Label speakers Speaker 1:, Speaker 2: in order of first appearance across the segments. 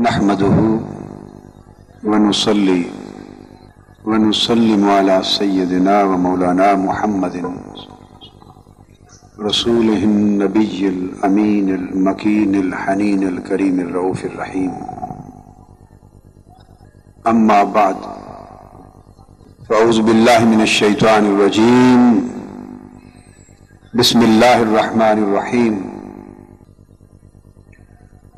Speaker 1: نحمده ونصلي ونسلم على سيدنا ومولانا محمد رسوله النبي الأمين المكين الحنين الكريم الرؤوف الرحيم. أما بعد، فأعوذ بالله من الشيطان الرجيم. بسم الله الرحمن الرحيم.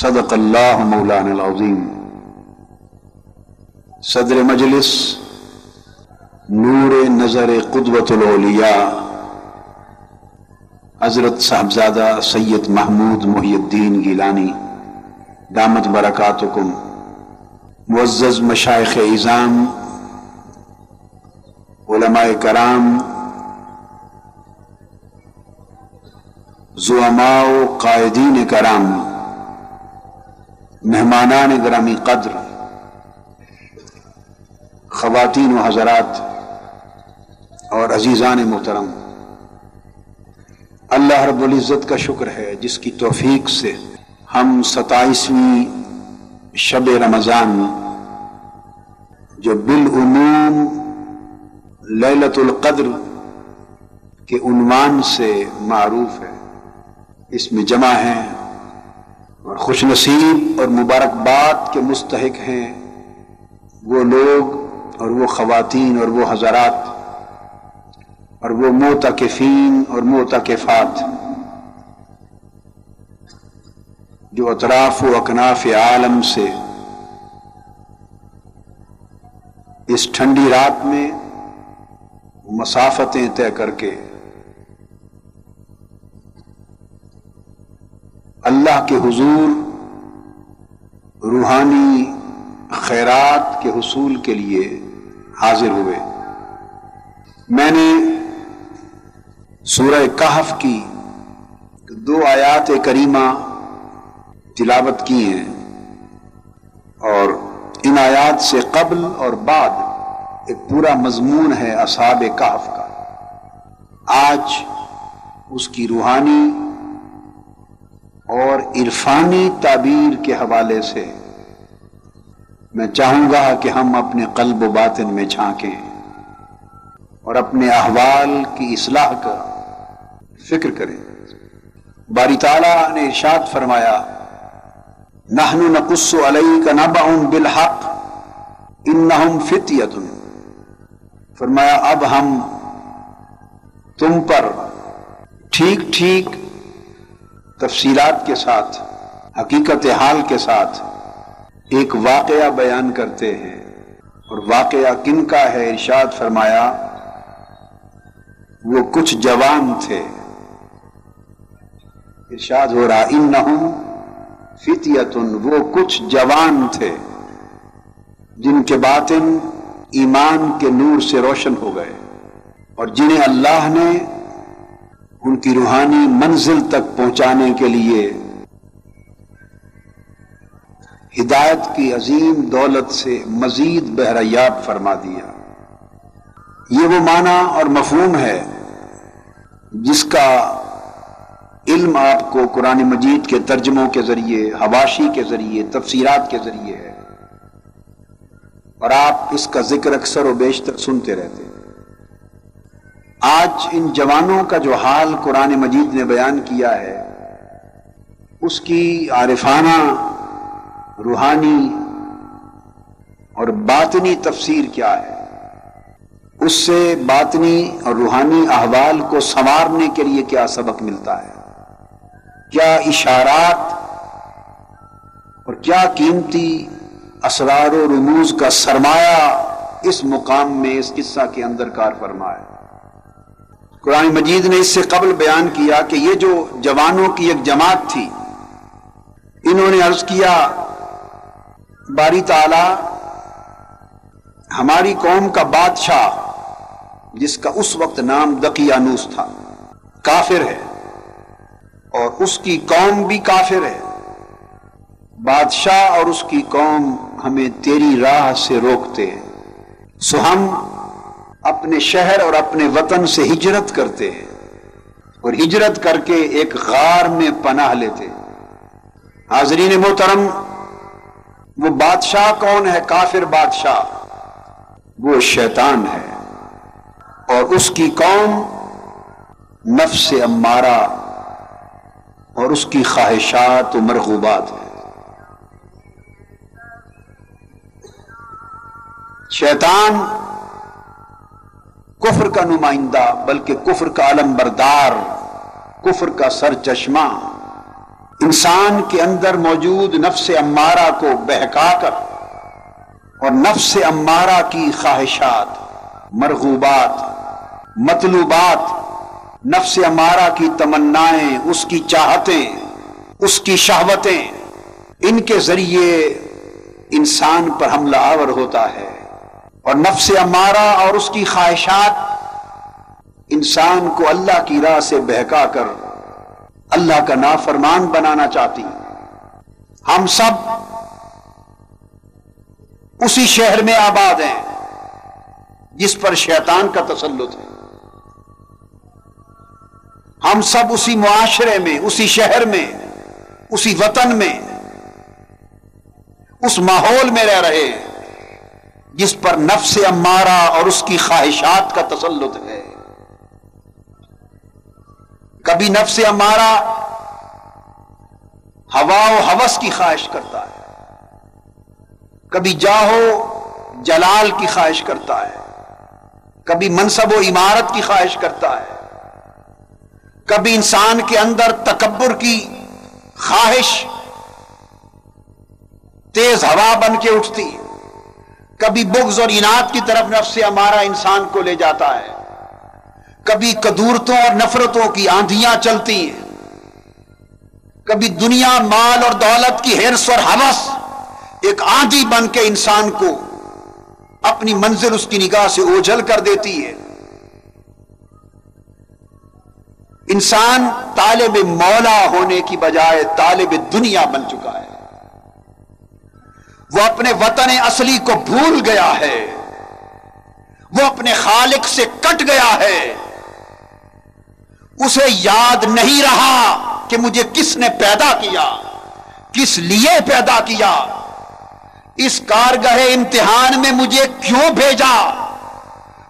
Speaker 1: صدق اللہ مولانا العظیم۔ صدر مجلس، نور نظر قدوت الاولیاء، حضرت صاحبزادہ سید محمود محی الدین گیلانی، دامت برکاتکم، معزز مشائق اظام علماء کرام، زعماء قائدین کرام۔ مہمانان گرامی قدر، خواتین و حضرات اور عزیزان محترم، اللہ رب العزت کا شکر ہے جس کی توفیق سے ہم ستائیسویں شب رمضان، جو بالعموم لیلت القدر کے عنوان سے معروف ہے، اس میں جمع ہیں اور خوش نصیب اور مبارکباد کے مستحق ہیں وہ لوگ اور وہ خواتین اور وہ حضرات اور وہ موتقفین اور موتقفات جو اطراف و اکناف عالم سے اس ٹھنڈی رات میں مسافتیں طے کر کے اللہ کے حضور، روحانی خیرات کے حصول کے لیے حاضر ہوئے۔ میں نے سورہ کہف کی دو آیات کریمہ تلاوت کی ہیں اور ان آیات سے قبل اور بعد ایک پورا مضمون ہے اصحاب کہف کا۔ آج اس کی روحانی عرفانی تعبیر کے حوالے سے میں چاہوں گا کہ ہم اپنے قلب و باطن میں جھانکیں اور اپنے احوال کی اصلاح کا فکر کریں۔ باری تعالیٰ نے ارشاد فرمایا نہن نقص علیہ کا نبا بالحق ان فتیت فرمایا، اب ہم تم پر ٹھیک ٹھیک تفصیلات کے ساتھ، حقیقت حال کے ساتھ ایک واقعہ بیان کرتے ہیں۔ اور واقعہ کن کا ہے ارشاد فرمایا، وہ کچھ جوان تھے۔ ارشاد ہو رہا ان فتیتن، وہ کچھ جوان تھے، جن کے باطن ایمان کے نور سے روشن ہو گئے۔ اور جنہیں اللہ نے ان کی روحانی منزل تک پہنچانے کے لیے ہدایت کی عظیم دولت سے مزید بہریاب فرما دیا۔ یہ وہ معنی اور مفہوم ہے جس کا علم آپ کو قرآن مجید کے ترجموں کے ذریعے، حواشی کے ذریعے، تفسیرات کے ذریعے ہے اور آپ اس کا ذکر اکثر و بیشتر سنتے رہتے ہیں۔ آج ان جوانوں کا جو حال قرآن مجید نے بیان کیا ہے، اس کی عارفانہ روحانی اور باطنی تفسیر کیا ہے۔ اس سے باطنی اور روحانی احوال کو سنوارنے کے لیے کیا سبق ملتا ہے؟ کیا اشارات اور کیا قیمتی اسرار و رموز کا سرمایہ اس مقام میں، اس قصہ کے اندر کار فرمایا قرآن مجید نے اس سے قبل بیان کیا کہ یہ جو جوانوں کی ایک جماعت تھی، انہوں نے عرض کیا، باری تعالی، ہماری قوم کا بادشاہ، جس کا اس وقت نام دقیانوس تھا، کافر ہے، اور اس کی قوم بھی کافر ہے۔ بادشاہ اور اس کی قوم ہمیں تیری راہ سے روکتے ہیں۔ سو ہم اپنے شہر اور اپنے وطن سے ہجرت کرتے ہیں اور ہجرت کر کے ایک غار میں پناہ لیتے حاضرین محترم، وہ بادشاہ کون ہے؟ کافر بادشاہ۔ وہ شیطان ہے۔ اور اس کی قوم نفس امارہ اور اس کی خواہشات و مرغوبات ہے شیطان کفر کا نمائندہ، بلکہ کفر کا علم بردار کفر کا سر چشمہ انسان کے اندر موجود نفس امارہ کو بہکا کر اور نفس امارہ کی خواہشات، مرغوبات، مطلوبات، نفس امارہ کی تمنائیں، اس کی چاہتیں، اس کی شہوتیں، ان کے ذریعے انسان پر حملہ آور ہوتا ہے۔ اور نفس امارہ اور اس کی خواہشات انسان کو اللہ کی راہ سے بہکا کر اللہ کا نافرمان بنانا چاہتی ہم سب اسی شہر میں آباد ہیں، جس پر شیطان کا تسلط ہے۔ ہم سب اسی معاشرے میں، اسی شہر میں، اسی وطن میں، اس ماحول میں رہ رہے ہیں۔ جس پر نفس امارہ اور اس کی خواہشات کا تسلط ہے۔ کبھی نفس امارہ ہوا و حوث کی خواہش کرتا ہے، کبھی جاہو جلال کی خواہش کرتا ہے، کبھی منصب و عمارت کی خواہش کرتا ہے۔ کبھی انسان کے اندر تکبر کی خواہش تیز ہوا بن کے اٹھتی ہے۔ کبھی بغض اور انعد کی طرف نفس ہمارا انسان کو لے جاتا ہے۔ کبھی کدورتوں اور نفرتوں کی آندیاں چلتی ہیں۔ کبھی دنیا مال اور دولت کی ہرس اور حوث ایک آندھی بن کے انسان کو اپنی منزل اس کی نگاہ سے اوجھل کر دیتی ہے۔ انسان طالب مولا ہونے کی بجائے طالب دنیا بن چکا ہے۔ وہ اپنے وطن اصلی کو بھول گیا ہے۔ وہ اپنے خالق سے کٹ گیا ہے۔ اسے یاد نہیں رہا کہ مجھے کس نے پیدا کیا، کس لیے پیدا کیا۔ اس کارگہ امتحان میں مجھے کیوں بھیجا؟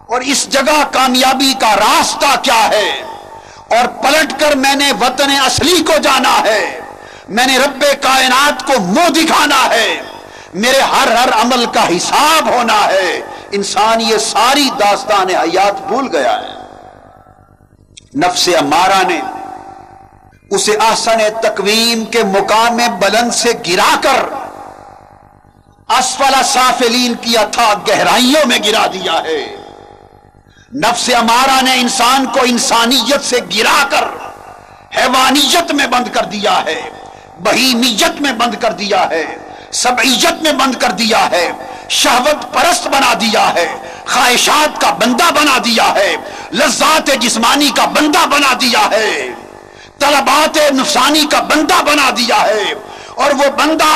Speaker 1: اور اس جگہ کامیابی کا راستہ کیا ہے؟ اور پلٹ کر میں نے وطن اصلی کو جانا ہے۔ میں نے رب کائنات کو منہ دکھانا ہے۔ میرے ہر ہر عمل کا حساب ہونا ہے۔ انسان یہ ساری داستان حیات بھول گیا ہے۔ نفس امارہ نے اسے آسن تقویم کے مقام بلند سے گرا کر اسفل سافلین کی اتھا گہرائیوں میں گرا دیا ہے۔ نفس امارہ نے انسان کو انسانیت سے گرا کر حیوانیت میں بند کر دیا ہے۔ بہیمیت میں بند کر دیا ہے۔ سبعیت میں بند کر دیا ہے، شہوت پرست بنا دیا ہے، خواہشات کا بندہ بنا دیا ہے، لذات جسمانی کا بندہ بنا دیا ہے، طلبات نفسانی کا بندہ بنا دیا ہے، اور وہ بندہ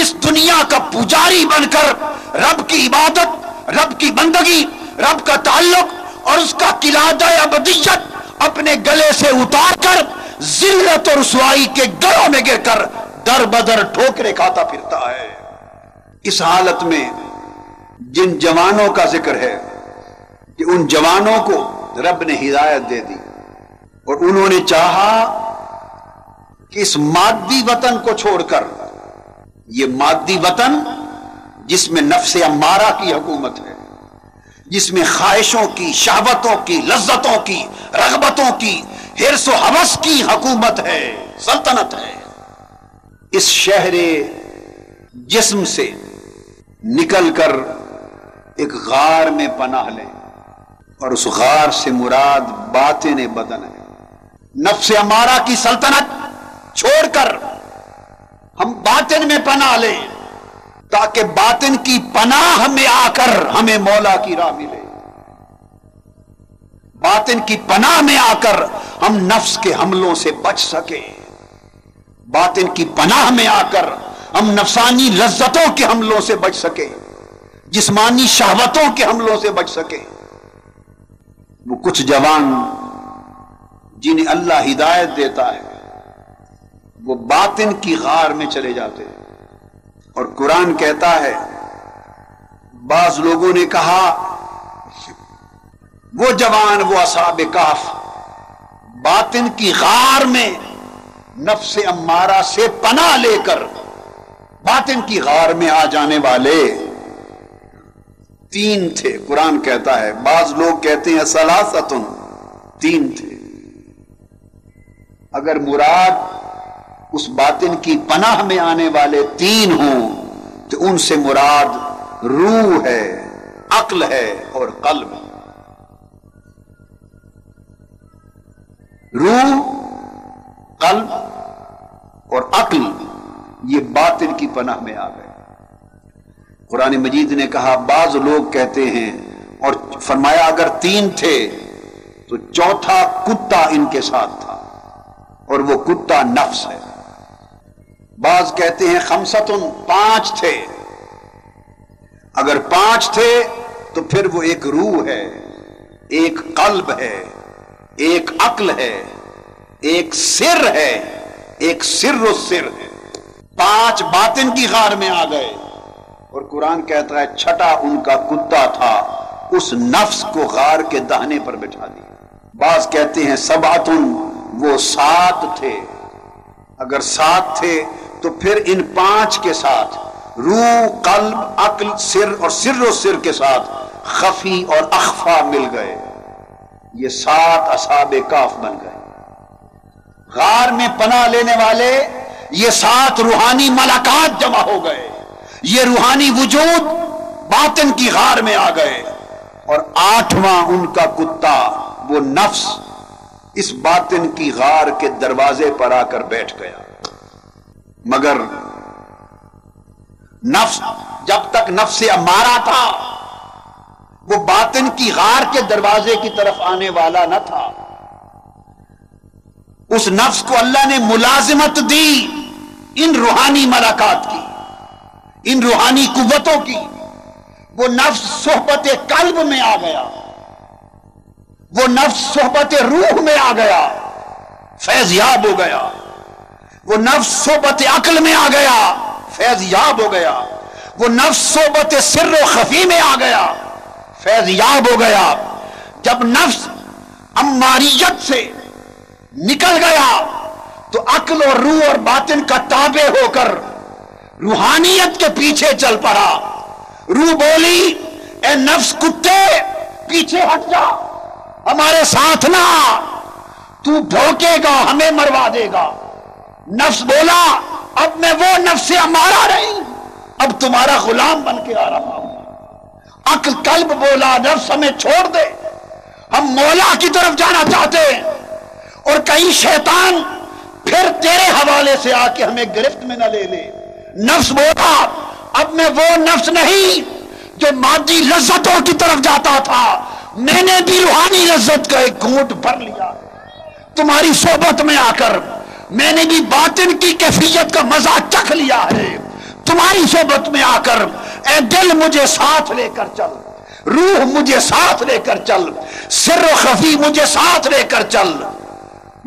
Speaker 1: اس دنیا کا پجاری بن کر رب کی عبادت، رب کی بندگی، رب کا تعلق اور اس کا قلادہ ابدیت اپنے گلے سے اتار کر ذلت اور رسوائی کے گلوں میں گر کر در بدر ٹھوکرے کھاتا پھرتا ہے۔ اس حالت میں جن جوانوں کا ذکر ہے کہ ان جوانوں کو رب نے ہدایت دے دی اور انہوں نے چاہا کہ اس مادی وطن کو چھوڑ کر یہ مادی وطن جس میں نفس امارہ کی حکومت ہے، جس میں خواہشوں کی، شہوتوں کی، لذتوں کی، رغبتوں کی، ہرس و حوث کی حکومت ہے، سلطنت ہے۔ اس شہر جسم سے نکل کر ایک غار میں پناہ لیں اور اس غار سے مراد باطن بدن ہے۔ نفس امارہ کی سلطنت چھوڑ کر ہم باطن میں پناہ لیں تاکہ باطن کی پناہ میں آ کر ہمیں مولا کی راہ ملے۔ باطن کی پناہ میں آ کر ہم نفس کے حملوں سے بچ سکے باطن کی پناہ میں آ کر ہم نفسانی لذتوں کے حملوں سے بچ سکے جسمانی شہوتوں کے حملوں سے بچ سکے وہ کچھ جوان جنہیں اللہ ہدایت دیتا ہے، وہ باطن کی غار میں چلے جاتے ہیں۔ اور قرآن کہتا ہے، بعض لوگوں نے کہا، وہ جوان، وہ اصحاب کاف باطن کی غار میں نفس امارہ سے پناہ لے کر باطن کی غار میں آ جانے والے۔ تین تھے، قرآن کہتا ہے، بعض لوگ کہتے ہیں سلاستن تین تھے۔ اگر مراد اس باطن کی پناہ میں آنے والے تین ہوں، تو ان سے مراد روح ہے، عقل ہے اور قلب۔ روح قلب اور عقل، یہ باطن کی پناہ میں آ گئے۔ قرآن مجید نے کہا، بعض لوگ کہتے ہیں اور فرمایا، اگر تین تھے تو چوتھا کتا ان کے ساتھ تھا اور وہ کتا نفس ہے۔ بعض کہتے ہیں خمسطن پانچ تھے۔ اگر پانچ تھے تو پھر وہ ایک روح ہے، ایک قلب ہے، ایک عقل ہے۔ ایک سر ہے، ایک سر و سر ہے۔ پانچ باطن کی غار میں آ گئے۔ اور قرآن کہتا ہے، چھٹا ان کا کتا تھا، اس نفس کو غار کے دہنے پر بٹھا دیا۔ بعض کہتے ہیں سباتن وہ سات تھے۔ اگر سات تھے، تو پھر ان پانچ کے ساتھ، روح، قلب، عقل، سر اور سر و سر کے ساتھ خفی اور اخفا مل گئے۔ یہ سات اصاب کاف بن گئے۔ غار میں پناہ لینے والے، یہ سات روحانی ملاقات جمع ہو گئے۔ یہ روحانی وجود باطن کی غار میں آ گئے۔ اور آٹھواں ان کا کتا، وہ نفس، اس باطن کی غار کے دروازے پر آ کر بیٹھ گیا۔ مگر نفس، جب تک نفس سے امارا تھا، وہ باطن کی غار کے دروازے کی طرف آنے والا نہ تھا۔ اس نفس کو اللہ نے ملازمت دی ان روحانی ملاقات کی، ان روحانی قوتوں کی۔ وہ نفس صحبت قلب میں آ گیا۔ وہ نفس صحبت روح میں آ گیا۔ فیض یاب ہو گیا۔ وہ نفس صحبت عقل میں آ گیا۔ فیض یاب ہو گیا۔ وہ نفس صحبت سر و خفی میں آ گیا۔ فیض یاب ہو گیا۔ جب نفس اماریت سے نکل گیا تو عقل اور روح اور باطن کا تابع ہو کر روحانیت کے پیچھے چل پڑا۔ روح بولی، اے نفس کتے، پیچھے ہٹ جا، ہمارے ساتھ نہ تو بھوکے گا، ہمیں مروا دے گا۔ نفس بولا، اب میں وہ نفس سے ہمارا رہی اب تمہارا غلام بن کے آ رہا ہوں۔ عقل، قلب بولا، نفس ہمیں چھوڑ دے۔ ہم مولا کی طرف جانا چاہتے ہیں۔ اور کئی شیطان پھر تیرے حوالے سے آ کے ہمیں گرفت میں نہ لے لے۔ نفس بولا اب میں وہ نفس نہیں جو مادی لذتوں کی طرف جاتا تھا۔ میں نے بھی روحانی لذت کا ایک گھونٹ بھر لیا۔ تمہاری صحبت میں آ کر میں نے بھی باطن کی کیفیت کا مزہ چکھ لیا ہے۔ تمہاری صحبت میں آ کر اے دل مجھے ساتھ لے کر چل، روح مجھے ساتھ لے کر چل، سر و خفی مجھے ساتھ لے کر چل۔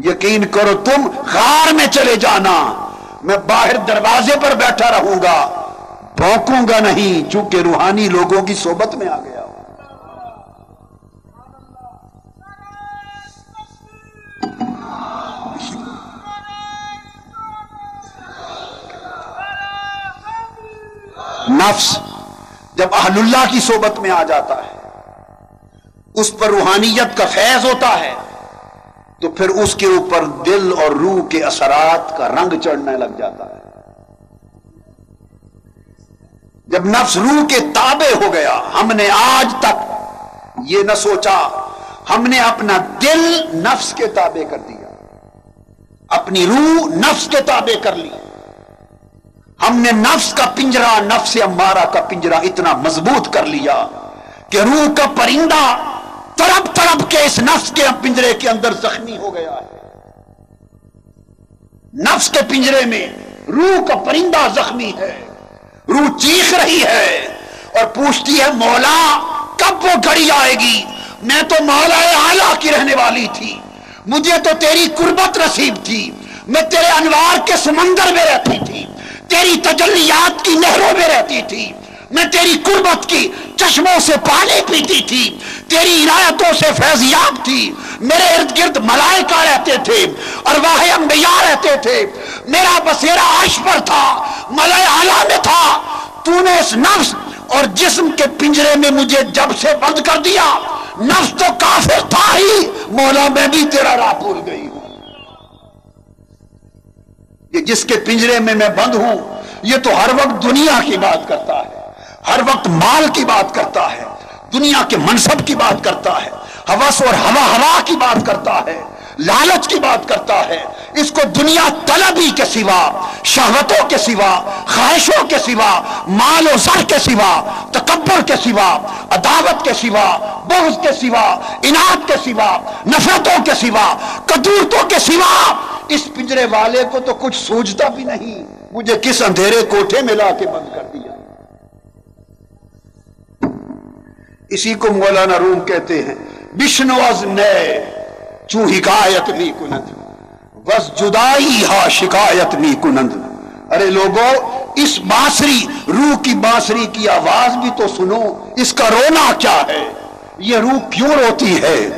Speaker 1: یقین کرو تم غار میں چلے جانا۔ میں باہر دروازے پر بیٹھا رہوں گا۔ بھوکوں گا نہیں، چونکہ روحانی لوگوں کی صحبت میں آ گیا۔ نفس جب اہل اللہ کی صحبت میں آ جاتا ہے، اس پر روحانیت کا فیض ہوتا ہے۔ تو پھر اس کے اوپر دل اور روح کے اثرات کا رنگ چڑھنے لگ جاتا ہے۔ جب نفس روح کے تابع ہو گیا، ہم نے آج تک یہ نہ سوچا، ہم نے اپنا دل نفس کے تابع کر دیا۔ اپنی روح نفس کے تابع کر لی۔ ہم نے نفس کا پنجرا نفس امارہ کا پنجرا اتنا مضبوط کر لیا کہ روح کا پرندہ تڑپ تڑپ کے اس نفس کے پنجرے کے اندر زخمی ہو گیا ہے۔ نفس کے پنجرے میں روح کا پرندہ زخمی ہے۔ روح چیخ رہی ہے اور پوچھتی ہے، مولا، کب وہ گھڑی آئے گی؟ میں تو مولا اعلی کی رہنے والی تھی۔ مجھے تو تیری قربت نصیب تھی۔ میں تیرے انوار کے سمندر میں رہتی تھی۔ تیری تجلیات کی نہروں میں رہتی تھی۔ میں تیری قربت کی چشموں سے پانی پیتی تھی، تیری عنایتوں سے فیضیاب تھی۔ میرے ارد گرد ملائکہ رہتے تھے اور واہ انبیاء رہتے تھے۔ میرا بسیرا عرش پر تھا، ملائے اعلیٰ میں تھا۔ تو نے اس نفس اور جسم کے پنجرے میں مجھے جب سے بند کر دیا، نفس تو کافر تھا ہی۔ مولا میں بھی تیرا راہ بھول گئی ہوں۔ یہ جس کے پنجرے میں میں بند ہوں، یہ تو ہر وقت دنیا کی بات کرتا ہے۔ ہر وقت مال کی بات کرتا ہے، دنیا کے منصب کی بات کرتا ہے حوث اور ہوا ہوا کی بات کرتا ہے، لالچ کی بات کرتا ہے۔ اس کو دنیا طلبی کے سوا، شہوتوں کے سوا، خواہشوں کے سوا، مال و سر کے سوا، تکبر کے سوا، عداوت کے سوا، بغض کے سوا انعت کے سوا، نفرتوں کے سوا، قدورتوں کے سوا۔ اس پنجرے والے کو تو کچھ سوچتا بھی نہیں، مجھے کس اندھیرے کوٹھے میں لا کے بند کر دیا۔ اسی کو مولانا روم کہتے ہیں بشنوز نئے چو حکایت می کنند۔ بس جدائی ہا شکایت می کنند۔ ارے لوگوں اس بانسری، روح کی بانسری کی آواز بھی تو سنو، اس کا رونا کیا ہے؟ یہ روح کیوں روتی ہے؟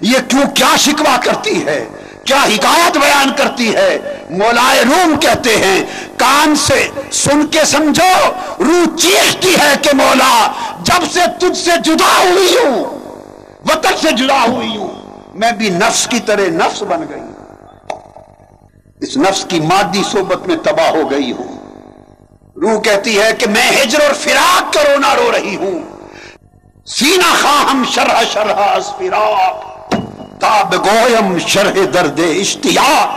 Speaker 1: یہ کیوں کیا شکوا کرتی ہے؟ کیا حکایت بیان کرتی ہے؟ مولائے روم کہتے ہیں، کان سے سن کے سمجھو، روح چیختی ہے کہ مولا، جب سے تجھ سے جدا ہوئی ہوں، وطن سے جدا ہوئی ہوں، میں بھی نفس کی طرح نفس بن گئی ہوں۔ اس نفس کی مادی صحبت میں تباہ ہو گئی ہوں۔ روح کہتی ہے کہ میں ہجر اور فراق کا رونا رو رہی ہوں۔ سینہ خواہم شرح شرح اس فراق۔ تاب گویم شرح درد اشتیاق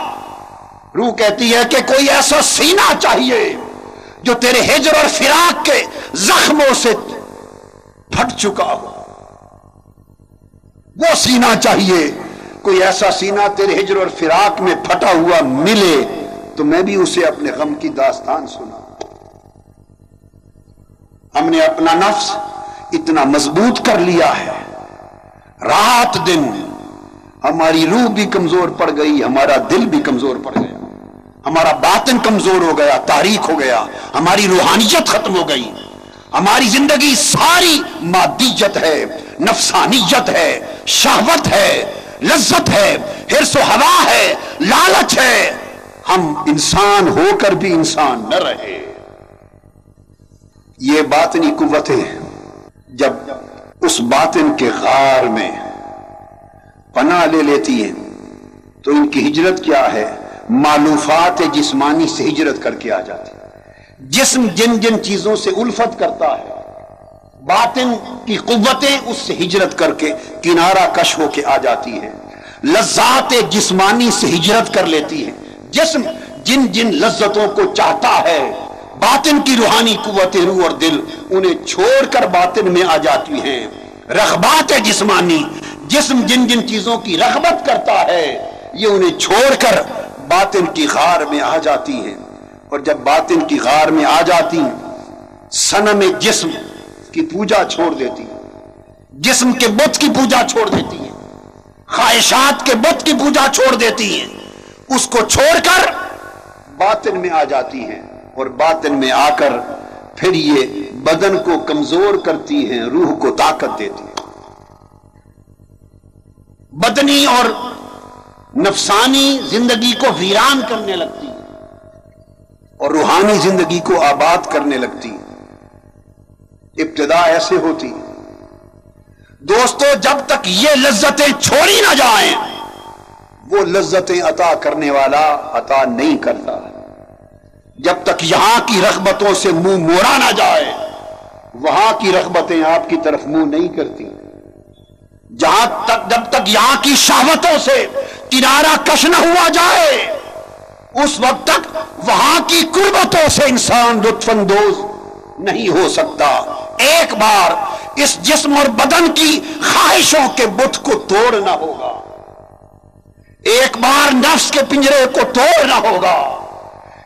Speaker 1: روح کہتی ہے کہ کوئی ایسا سینہ چاہیے جو تیرے ہجر اور فراق کے زخموں سے پھٹ چکا ہو۔ وہ سینہ چاہیے، کوئی ایسا سینہ تیرے ہجر اور فراق میں پھٹا ہوا ملے تو میں بھی اسے اپنے غم کی داستان سنا۔ ہم نے اپنا نفس اتنا مضبوط کر لیا ہے۔ رات دن ہماری روح بھی کمزور پڑ گئی، ہمارا دل بھی کمزور پڑ گیا۔ ہمارا باطن کمزور ہو گیا، تاریخ ہو گیا، ہماری روحانیت ختم ہو گئی۔ ہماری زندگی ساری مادیت ہے، نفسانیت ہے، شہوت ہے، لذت ہے ہرس و ہوا ہے، لالچ ہے۔ ہم انسان ہو کر بھی انسان نہ رہے۔ یہ باطنی قوتیں جب اس باطن کے غار میں پناہ لے لیتی ہیں۔ تو ان کی ہجرت کیا ہے؟ معلوفات جسمانی سے ہجرت کر کے آ جاتی۔ جسم جن جن چیزوں سے الفت کرتا ہے، باطن کی قوتیں اس سے ہجرت کر کے کنارہ کش ہو کے آ جاتی ہے لذات جسمانی سے ہجرت کر لیتی ہے جسم جن جن لذتوں کو چاہتا ہے، باطن کی روحانی قوت روح اور دل انہیں چھوڑ کر باطن میں آ جاتی ہیں۔ رغبات جسمانی جسم جن جن چیزوں کی رغبت کرتا ہے، یہ انہیں چھوڑ کر باطن کی غار میں آ جاتی ہیں۔ اور جب باطن کی غار میں آ جاتی سنم جسم کی پوجا چھوڑ دیتی جسم کے بت کی پوجا چھوڑ دیتی ہے خواہشات کے بت کی پوجا چھوڑ دیتی ہیں۔ اس کو چھوڑ کر باطن میں آ جاتی ہیں۔ اور باطن میں آ کر پھر یہ بدن کو کمزور کرتی ہیں، روح کو طاقت دیتی ہیں۔ بدنی اور نفسانی زندگی کو ویران کرنے لگتی اور روحانی زندگی کو آباد کرنے لگتی ابتدا ایسے ہوتی دوستو، جب تک یہ لذتیں چھوڑی نہ جائیں، وہ لذتیں عطا کرنے والا عطا نہیں کرتا۔ جب تک یہاں کی رغبتوں سے منہ موڑا نہ جائے، وہاں کی رغبتیں آپ کی طرف منہ نہیں کرتی۔ جہاں تک جب تک یہاں کی شہوتوں سے کنارہ کش نہ ہوا جائے، اس وقت تک وہاں کی قربتوں سے انسان لطف اندوز نہیں ہو سکتا۔ ایک بار اس جسم اور بدن کی خواہشوں کے بت کو توڑنا ہوگا۔ ایک بار نفس کے پنجرے کو توڑنا ہوگا۔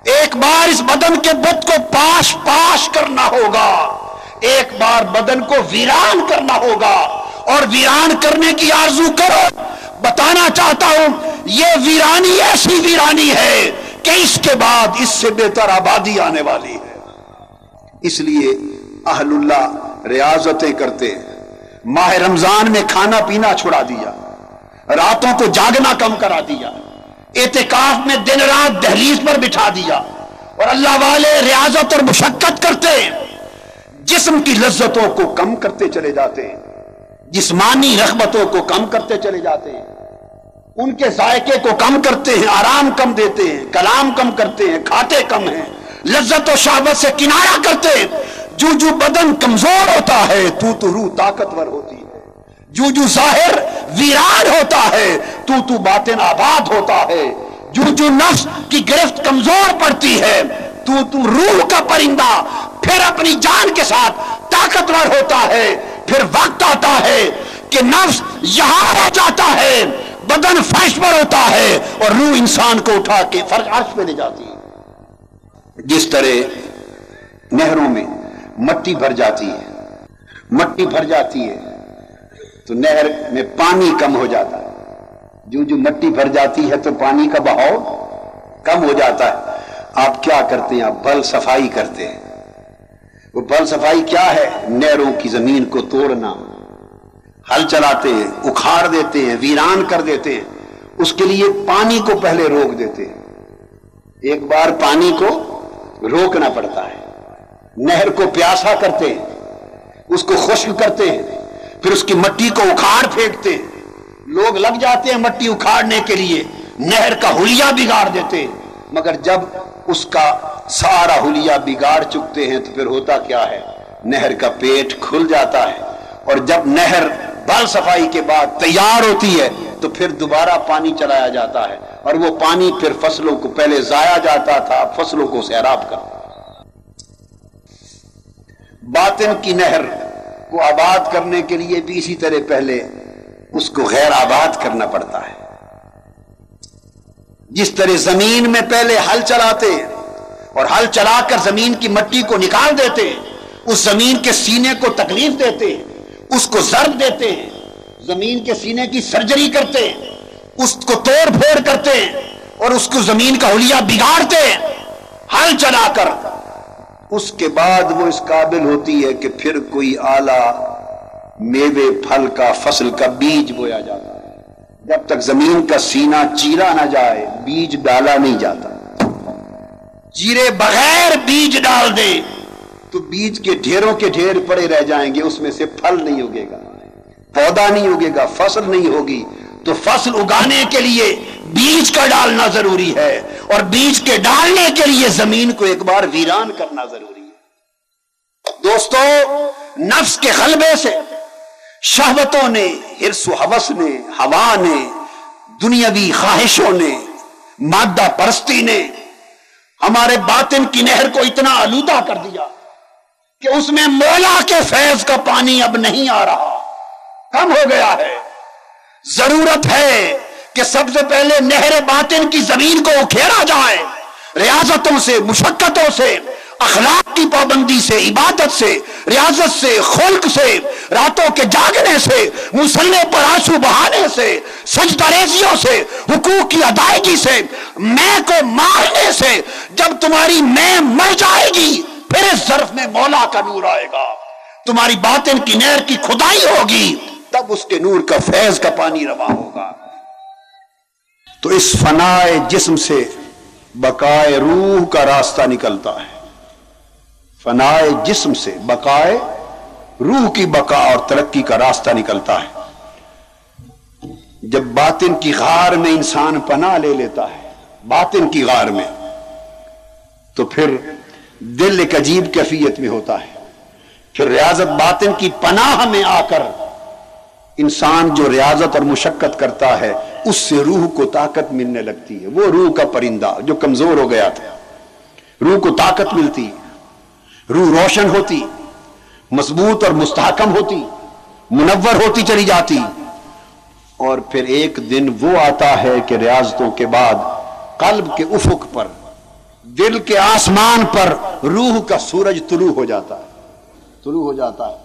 Speaker 1: ایک بار اس بدن کے بت کو پاش پاش کرنا ہوگا۔ ایک بار بدن کو ویران کرنا ہوگا۔ اور ویران کرنے کی آرزو کرو۔ بتانا چاہتا ہوں، یہ ویرانی ایسی ویرانی ہے کہ اس کے بعد اس سے بہتر آبادی آنے والی ہے۔ اس لیے اہل اللہ ریاضتیں کرتے ماہ رمضان میں کھانا پینا چھڑا دیا۔ راتوں کو جاگنا کم کرا دیا۔ اعتکاف میں دن رات دہلیز پر بٹھا دیا۔ اور اللہ والے ریاضت اور مشقت کرتے جسم کی لذتوں کو کم کرتے چلے جاتے ہیں۔ جسمانی رغبتوں کو کم کرتے چلے جاتے ہیں۔ ان کے ذائقے کو کم کرتے ہیں، آرام کم دیتے ہیں، کلام کم کرتے ہیں، کھاتے کم ہیں۔ لذت و شہبت سے کنارہ کرتے ہیں۔ جو جو بدن کمزور ہوتا ہے، تو تو روح طاقتور ہوتی ہے۔ جو جو ظاہر ویران ہوتا ہے، تو تو باطن آباد ہوتا ہے۔ جو جو نفس کی گرفت کمزور پڑتی ہے، تو تو روح کا پرندہ پھر اپنی جان کے ساتھ طاقتور ہوتا ہے۔ پھر وقت آتا ہے کہ نفس یہاں رہ جاتا ہے، بدن فرش پر ہوتا ہے اور روح انسان کو اٹھا کے فرش عرش پہ لے جاتی ہے۔ جس طرح نہروں میں مٹی بھر جاتی ہے، مٹی بھر جاتی ہے، تو نہر میں پانی کم ہو جاتا ہے۔ جو جو مٹی بھر جاتی ہے تو پانی کا بہاؤ کم ہو جاتا ہے۔ آپ کیا کرتے ہیں؟ آپ بل صفائی کرتے ہیں۔ وہ بل صفائی کیا ہے؟ نہروں کی زمین کو توڑنا۔ ہل چلاتے ہیں، اکھاڑ دیتے ہیں، ویران کر دیتے ہیں۔ اس کے لیے پانی کو پہلے روک دیتے ہیں۔ ایک بار پانی کو روکنا پڑتا ہے۔ نہر کو پیاسا کرتے ہیں۔ اس کو خشک کرتے ہیں۔ پھر اس کی مٹی کو اکھاڑ پھینکتے ہیں۔ لوگ لگ جاتے ہیں مٹی اکھاڑنے کے لیے۔ نہر کا ہولیا بگاڑ دیتے ہیں۔ مگر جب اس کا سارا ہولیا بگاڑ چکتے ہیں تو پھر ہوتا کیا ہے؟ نہر کا پیٹ کھل جاتا ہے۔ اور جب نہر بال صفائی کے بعد تیار ہوتی ہے، تو پھر دوبارہ پانی چلایا جاتا ہے۔ اور وہ پانی پھر فصلوں کو پہلے ضائع جاتا تھا فصلوں کو سیراب کر باطن کی نہر کو آباد کرنے کے لیے بھی اسی طرح پہلے اس کو غیر آباد کرنا پڑتا ہے۔ جس طرح زمین میں پہلے ہل چلاتے اور ہل چلا کر زمین کی مٹی کو نکال دیتے، اس زمین کے سینے کو تکلیف دیتے، اس کو ضرب دیتے، زمین کے سینے کی سرجری کرتے، اس کو توڑ پھوڑ کرتے اور اس کو زمین کا حلیہ بگاڑتے۔ ہل چلا کر، اس کے بعد وہ اس قابل ہوتی ہے کہ پھر کوئی آلہ میوے پھل کا فصل کا بیج بویا جاتا ہے۔ جب تک زمین کا سینہ چیرا نہ جائے، بیج ڈالا نہیں جاتا۔ چیرے بغیر بیج ڈال دے، تو بیج کے ڈھیروں کے ڈھیر پڑے رہ جائیں گے، اس میں سے پھل نہیں ہوگے گا، پودا نہیں ہوگے گا، فصل نہیں ہوگی۔ تو فصل اگانے کے لیے بیج کا ڈالنا ضروری ہے، اور بیج کے ڈالنے کے لیے زمین کو ایک بار ویران کرنا ضروری ہے۔ دوستو، نفس کے غلبے سے شہوتوں نے، ہرس و حوث نے، ہوا نے، دنیاوی خواہشوں نے، مادہ پرستی نے ہمارے باطن کی نہر کو اتنا آلودہ کر دیا کہ اس میں مولا کے فیض کا پانی اب نہیں آ رہا۔ کم ہو گیا ہے۔ ضرورت ہے کہ سب سے پہلے نہر باطن کی زمین کو اکھیرا جائے ریاضتوں سے، مشقتوں سے اخلاق کی پابندی سے، عبادت سے، ریاضت سے، خلق سے، راتوں کے جاگنے سے، مسلح پر آنسو بہانے سے، سجدہ ریزیوں سے، حقوق کی ادائیگی سے، میں کو مارنے سے، جب تمہاری میں مر جائے گی، پھر اس ظرف میں مولا کا نور آئے گا۔ تمہاری باطن کی نہر کی کھدائی ہوگی، تب اس کے نور کا فیض کا پانی روا ہوگا۔ تو اس فنائے جسم سے بقائے روح کا راستہ نکلتا ہے۔ فنائے جسم سے بقائے، روح کی بقا اور ترقی کا راستہ نکلتا ہے۔ جب باطن کی غار میں انسان پناہ لے لیتا ہے، باطن کی غار میں، تو پھر دل ایک عجیب کیفیت میں ہوتا ہے۔ پھر ریاضت باطن کی پناہ میں آ کر انسان جو ریاضت اور مشقت کرتا ہے، اس سے روح کو طاقت ملنے لگتی ہے۔ وہ روح کا پرندہ جو کمزور ہو گیا تھا، روح کو طاقت ملتی روح روشن ہوتی، مضبوط اور مستحکم ہوتی، منور ہوتی چلی جاتی۔ اور پھر ایک دن وہ آتا ہے کہ ریاضتوں کے بعد قلب کے افق پر، دل کے آسمان پر روح کا سورج طلوع ہو جاتا ہے، طلوع ہو جاتا ہے۔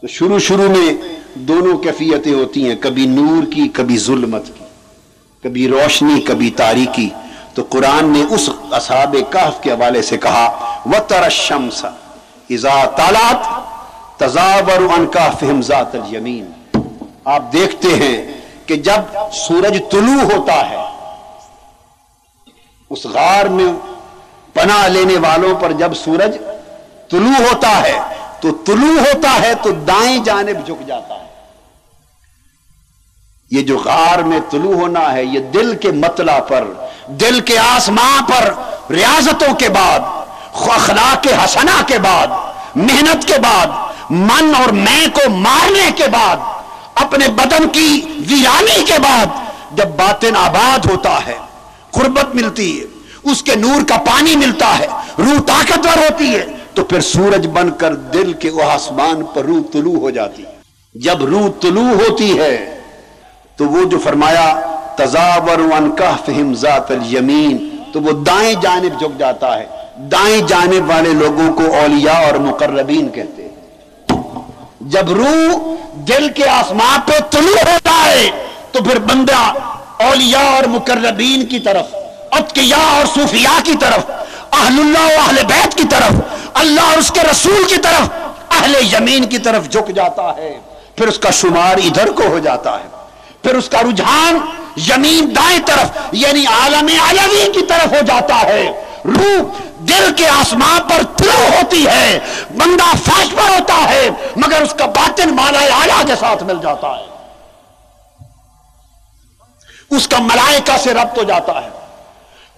Speaker 1: تو شروع شروع میں دونوں کیفیتیں ہوتی ہیں، کبھی نور کی، کبھی ظلمت کی، کبھی روشنی، کبھی تاریکی۔ تو قرآن نے اس اصحاب کہف کے حوالے سے کہا و ترشمس ازا تالات تزاور ان کا الیمین آپ دیکھتے ہیں کہ جب سورج طلوع ہوتا ہے، اس غار میں پناہ لینے والوں پر جب سورج طلوع ہوتا ہے، تو طلوع ہوتا ہے تو دائیں جانب جھک جاتا ہے۔ یہ جو غار میں طلوع ہونا ہے، یہ دل کے مطلع پر دل کے آسمان پر ریاضتوں کے بعد، اخلاق حسنا کے بعد، محنت کے بعد، من اور میں کو مارنے کے بعد، اپنے بدن کی ویرانی کے بعد جب باطن آباد ہوتا ہے، قربت ملتی ہے، اس کے نور کا پانی ملتا ہے، روح طاقتور ہوتی ہے، تو پھر سورج بن کر دل کے وہ آسمان پر روح طلوع ہو جاتی جب روح طلوع ہوتی ہے، تو وہ جو فرمایا تزاور فہم ذات الیمین۔ تو وہ دائیں جانب جھک جاتا ہے۔ دائیں جانب والے لوگوں کو اولیاء اور مقربین کہتے ہیں۔ جب روح دل کے آسمان پہ طلوع ہوتا ہے، تو پھر بندہ اولیاء اور مقربین کی طرف، اتقیاء اور صوفیاء کی طرف، اہل اللہ و اہل بیت کی طرف، اللہ اور اس کے رسول کی طرف، اہل یمین کی طرف جھک جاتا ہے۔ پھر اس کا شمار ادھر کو ہو جاتا ہے۔ پھر اس کا رجحان یمین دائیں طرف یعنی عالم علوی کی طرف ہو جاتا ہے۔ روح دل کے آسمان پر طلوع ہوتی ہے۔ بندہ فاش پر ہوتا ہے، مگر اس کا باطن مالا آلہ کے ساتھ مل جاتا ہے۔ اس کا ملائکہ سے ربط ہو جاتا ہے۔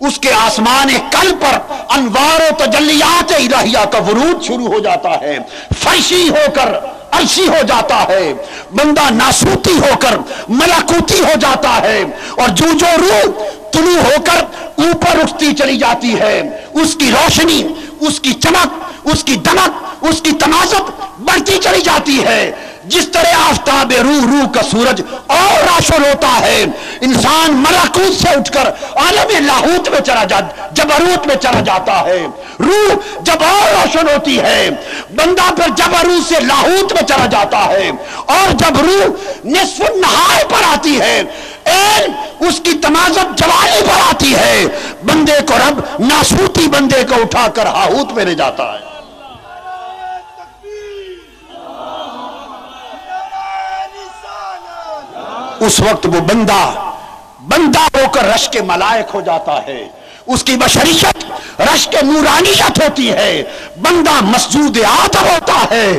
Speaker 1: اس کے آسمان کل پر انوار و تجلیات الہیہ کا ورود شروع ہو جاتا ہے۔ فرشی ہو کر عرشی ہو جاتا ہے۔ بندہ ناسوتی ہو کر ملاکوتی ہو جاتا ہے۔ اور جو جو روح طلوع ہو کر اوپر اٹھتی چلی جاتی ہے۔ اس کی روشنی، اس کی چمک، اس کی دمک، اس کی تنازت بڑھتی چلی جاتی ہے۔ جس طرح آفتاب روح روح کا سورج اور راشن ہوتا ہے، انسان ملاکوت سے اٹھ کر عالم لاہوت میں چلا جا جبروت میں چلا جاتا ہے۔ روح جب اور روشن ہوتی ہے، بندہ پھر جبروت سے لاہوت میں چلا جاتا ہے۔ اور جب روح نصف نہار پر آتی ہے این اس کی تمازت جوالی پر آتی ہے۔ بندے کو رب ناسوتی بندے کو اٹھا کر ہاہوت میں لے جاتا ہے۔ اس وقت وہ بندہ بندہ ہو کر رش کے ملائک ہو جاتا ہے۔ اس کی بشریت رش کے نورانیت ہوتی ہے۔ بندہ مسجود آدم ہوتا ہے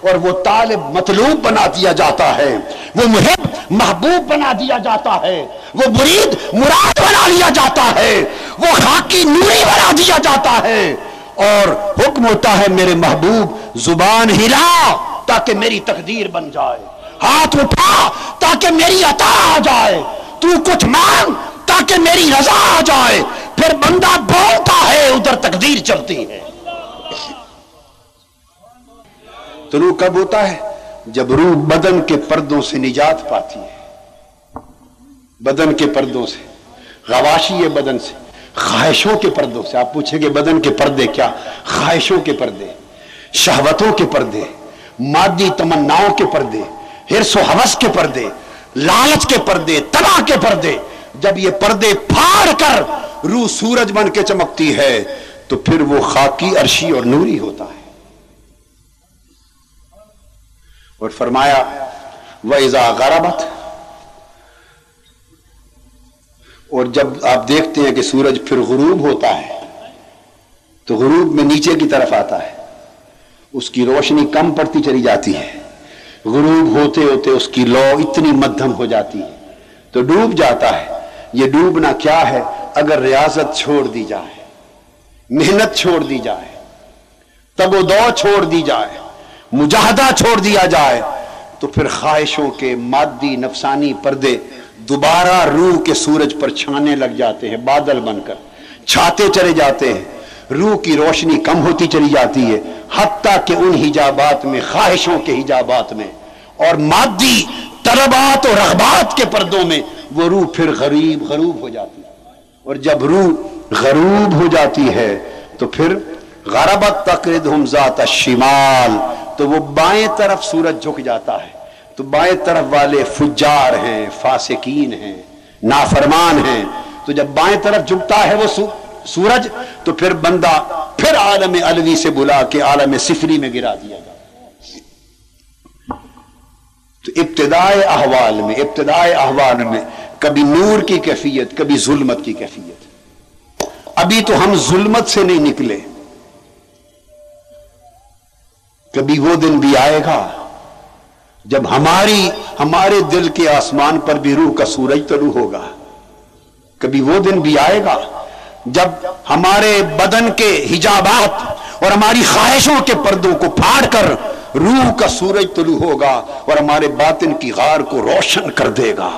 Speaker 1: اور وہ طالب مطلوب بنا دیا جاتا ہے۔ وہ محب محبوب بنا دیا جاتا ہے۔ وہ مرید مراد بنا لیا جاتا ہے۔ وہ خاکی نوری بنا دیا جاتا ہے۔ اور حکم ہوتا ہے، میرے محبوب، زبان ہلا تاکہ میری تقدیر بن جائے۔ ہاتھ اٹھا تاکہ میری عطا آ جائے۔ تو کچھ مانگ تاکہ میری رضا آ جائے۔ پھر بندہ بولتا ہے، ادھر تقدیر چلتی ہے۔ تو روح کب ہوتا ہے؟ جب روح بدن کے پردوں سے نجات پاتی ہے۔ بدن کے پردوں سے، غواشی ہے بدن سے۔ خواہشوں کے پردوں سے۔ آپ پوچھیں گے، بدن کے پردے کیا؟ خواہشوں کے پردے، شہوتوں کے پردے، مادی تمناؤں کے پردے۔ ہرس و حوث کے پردے، لالچ کے پردے، تباہ کے پردے، جب یہ پردے پھاڑ کر روح سورج بن کے چمکتی ہے، تو پھر وہ خاکی عرشی اور نوری ہوتا ہے۔ اور فرمایا، وَإِذَا غَرَبَتْ۔ اور جب آپ دیکھتے ہیں کہ سورج پھر غروب ہوتا ہے، تو غروب میں نیچے کی طرف آتا ہے۔ اس کی روشنی کم پڑتی چلی جاتی ہے۔ غروب ہوتے ہوتے اس کی لو اتنی مدھم ہو جاتی ہے۔ تو ڈوب جاتا ہے۔ یہ ڈوبنا کیا ہے؟ اگر ریاضت چھوڑ دی جائے، محنت چھوڑ دی جائے، تب و دو چھوڑ دی جائے، مجاہدہ چھوڑ دیا جائے، تو پھر خواہشوں کے مادی نفسانی پردے دوبارہ روح کے سورج پر چھانے لگ جاتے ہیں، بادل بن کر، چھاتے چلے جاتے ہیں۔ روح کی روشنی کم ہوتی چلی جاتی ہے، حتیٰ کہ ان حجابات میں، خواہشوں کے حجابات میں اور مادی طلبات اور رغبات کے پردوں میں وہ روح پھر غریب، غروب ہو جاتی ہے۔ اور جب روح غروب ہو جاتی ہے تو پھر غربت تقرد ہم ذات الشمال، تو وہ بائیں طرف سورج جھک جاتا ہے۔ تو بائیں طرف والے فجار ہیں، فاسقین ہیں، نافرمان ہیں۔ تو جب بائیں طرف جھکتا ہے وہ سورج سورج، تو پھر بندہ پھر عالم الوی سے بلا کے عالم سفری میں گرا دیا گیا تو ابتدائے احوال میں، ابتدائے احوال میں کبھی نور کی کیفیت، کبھی ظلمت کی کیفیت۔ ابھی تو ہم ظلمت سے نہیں نکلے۔ کبھی وہ دن بھی آئے گا جب ہماری، ہمارے دل کے آسمان پر بھی روح کا سورج طلوع ہوگا۔ کبھی وہ دن بھی آئے گا جب ہمارے بدن کے حجابات اور ہماری خواہشوں کے پردوں کو پھاڑ کر روح کا سورج طلوع ہوگا اور ہمارے باطن کی غار کو روشن کر دے گا۔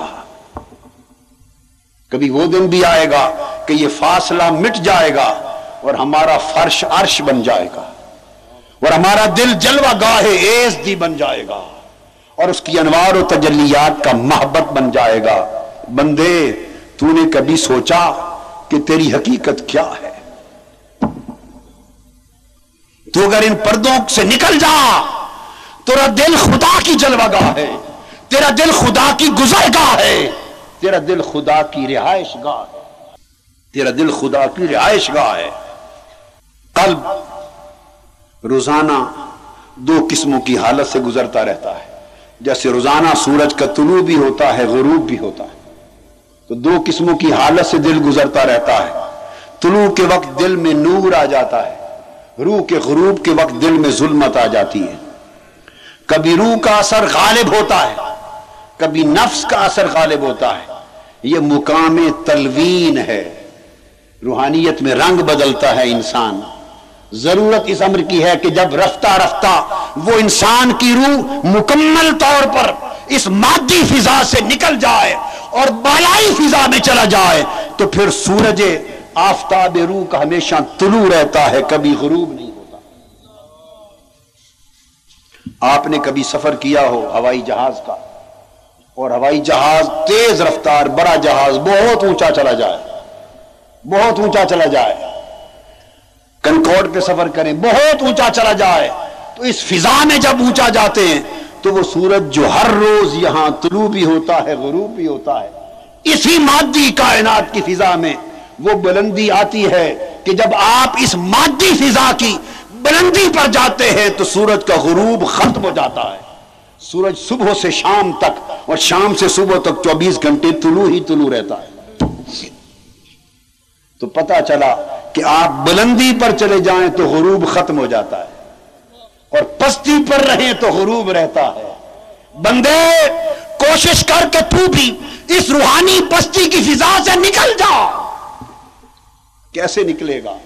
Speaker 1: کبھی وہ دن بھی آئے گا کہ یہ فاصلہ مٹ جائے گا اور ہمارا فرش عرش بن جائے گا اور ہمارا دل جلوہ گاہ ایز دی جی بن جائے گا اور اس کی انوار و تجلیات کا محبت بن جائے گا۔ بندے، تو نے کبھی سوچا کہ تیری حقیقت کیا ہے؟ تو اگر ان پردوں سے نکل جا، تیرا دل خدا کی جلوہ گاہ ہے، تیرا دل خدا کی گزر گاہ ہے، تیرا دل خدا کی رہائش گاہ ہے۔ تیرا دل خدا کی رہائش گاہ ہے۔ قلب روزانہ دو قسموں کی حالت سے گزرتا رہتا ہے۔ جیسے روزانہ سورج کا طلوع بھی ہوتا ہے، غروب بھی ہوتا ہے۔ تو دو قسموں کی حالت سے دل گزرتا رہتا ہے۔ طلوع کے وقت دل میں نور آ جاتا ہے۔ روح کے غروب کے وقت دل میں ظلمت آ جاتی ہے۔ کبھی روح کا اثر غالب ہوتا ہے، کبھی نفس کا اثر غالب ہوتا ہے۔ یہ مقام تلوین ہے۔ روحانیت میں رنگ بدلتا ہے انسان۔ ضرورت اس امر کی ہے کہ جب رفتہ رفتہ وہ انسان کی روح مکمل طور پر اس مادی فضا سے نکل جائے۔ اور بالائی فضا میں چلا جائے، تو پھر سورج آفتاب روح کا ہمیشہ طلوع رہتا ہے، کبھی غروب نہیں ہوتا۔ آپ نے کبھی سفر کیا ہو ہوائی جہاز کا؟ اور ہوائی جہاز تیز رفتار، بڑا جہاز، بہت اونچا چلا جائے۔ بہت اونچا چلا جائے۔ کنکوڈ پہ سفر کریں، بہت اونچا چلا جائے۔ تو اس فضا میں جب اونچا جاتے ہیں تو وہ سورج جو ہر روز یہاں طلوع بھی ہوتا ہے، غروب بھی ہوتا ہے۔ اسی مادی کائنات کی فضا میں وہ بلندی آتی ہے کہ جب آپ اس مادی فضا کی بلندی پر جاتے ہیں تو سورج کا غروب ختم ہو جاتا ہے۔ سورج صبح سے شام تک اور شام سے صبح تک چوبیس گھنٹے طلوع ہی طلوع رہتا ہے۔ تو پتا چلا کہ آپ بلندی پر چلے جائیں تو غروب ختم ہو جاتا ہے۔ اور پستی پر رہیں تو غروب رہتا ہے۔ بندے، کوشش کر کے تو بھی اس روحانی پستی کی فضا سے نکل جا۔ کیسے نکلے گا؟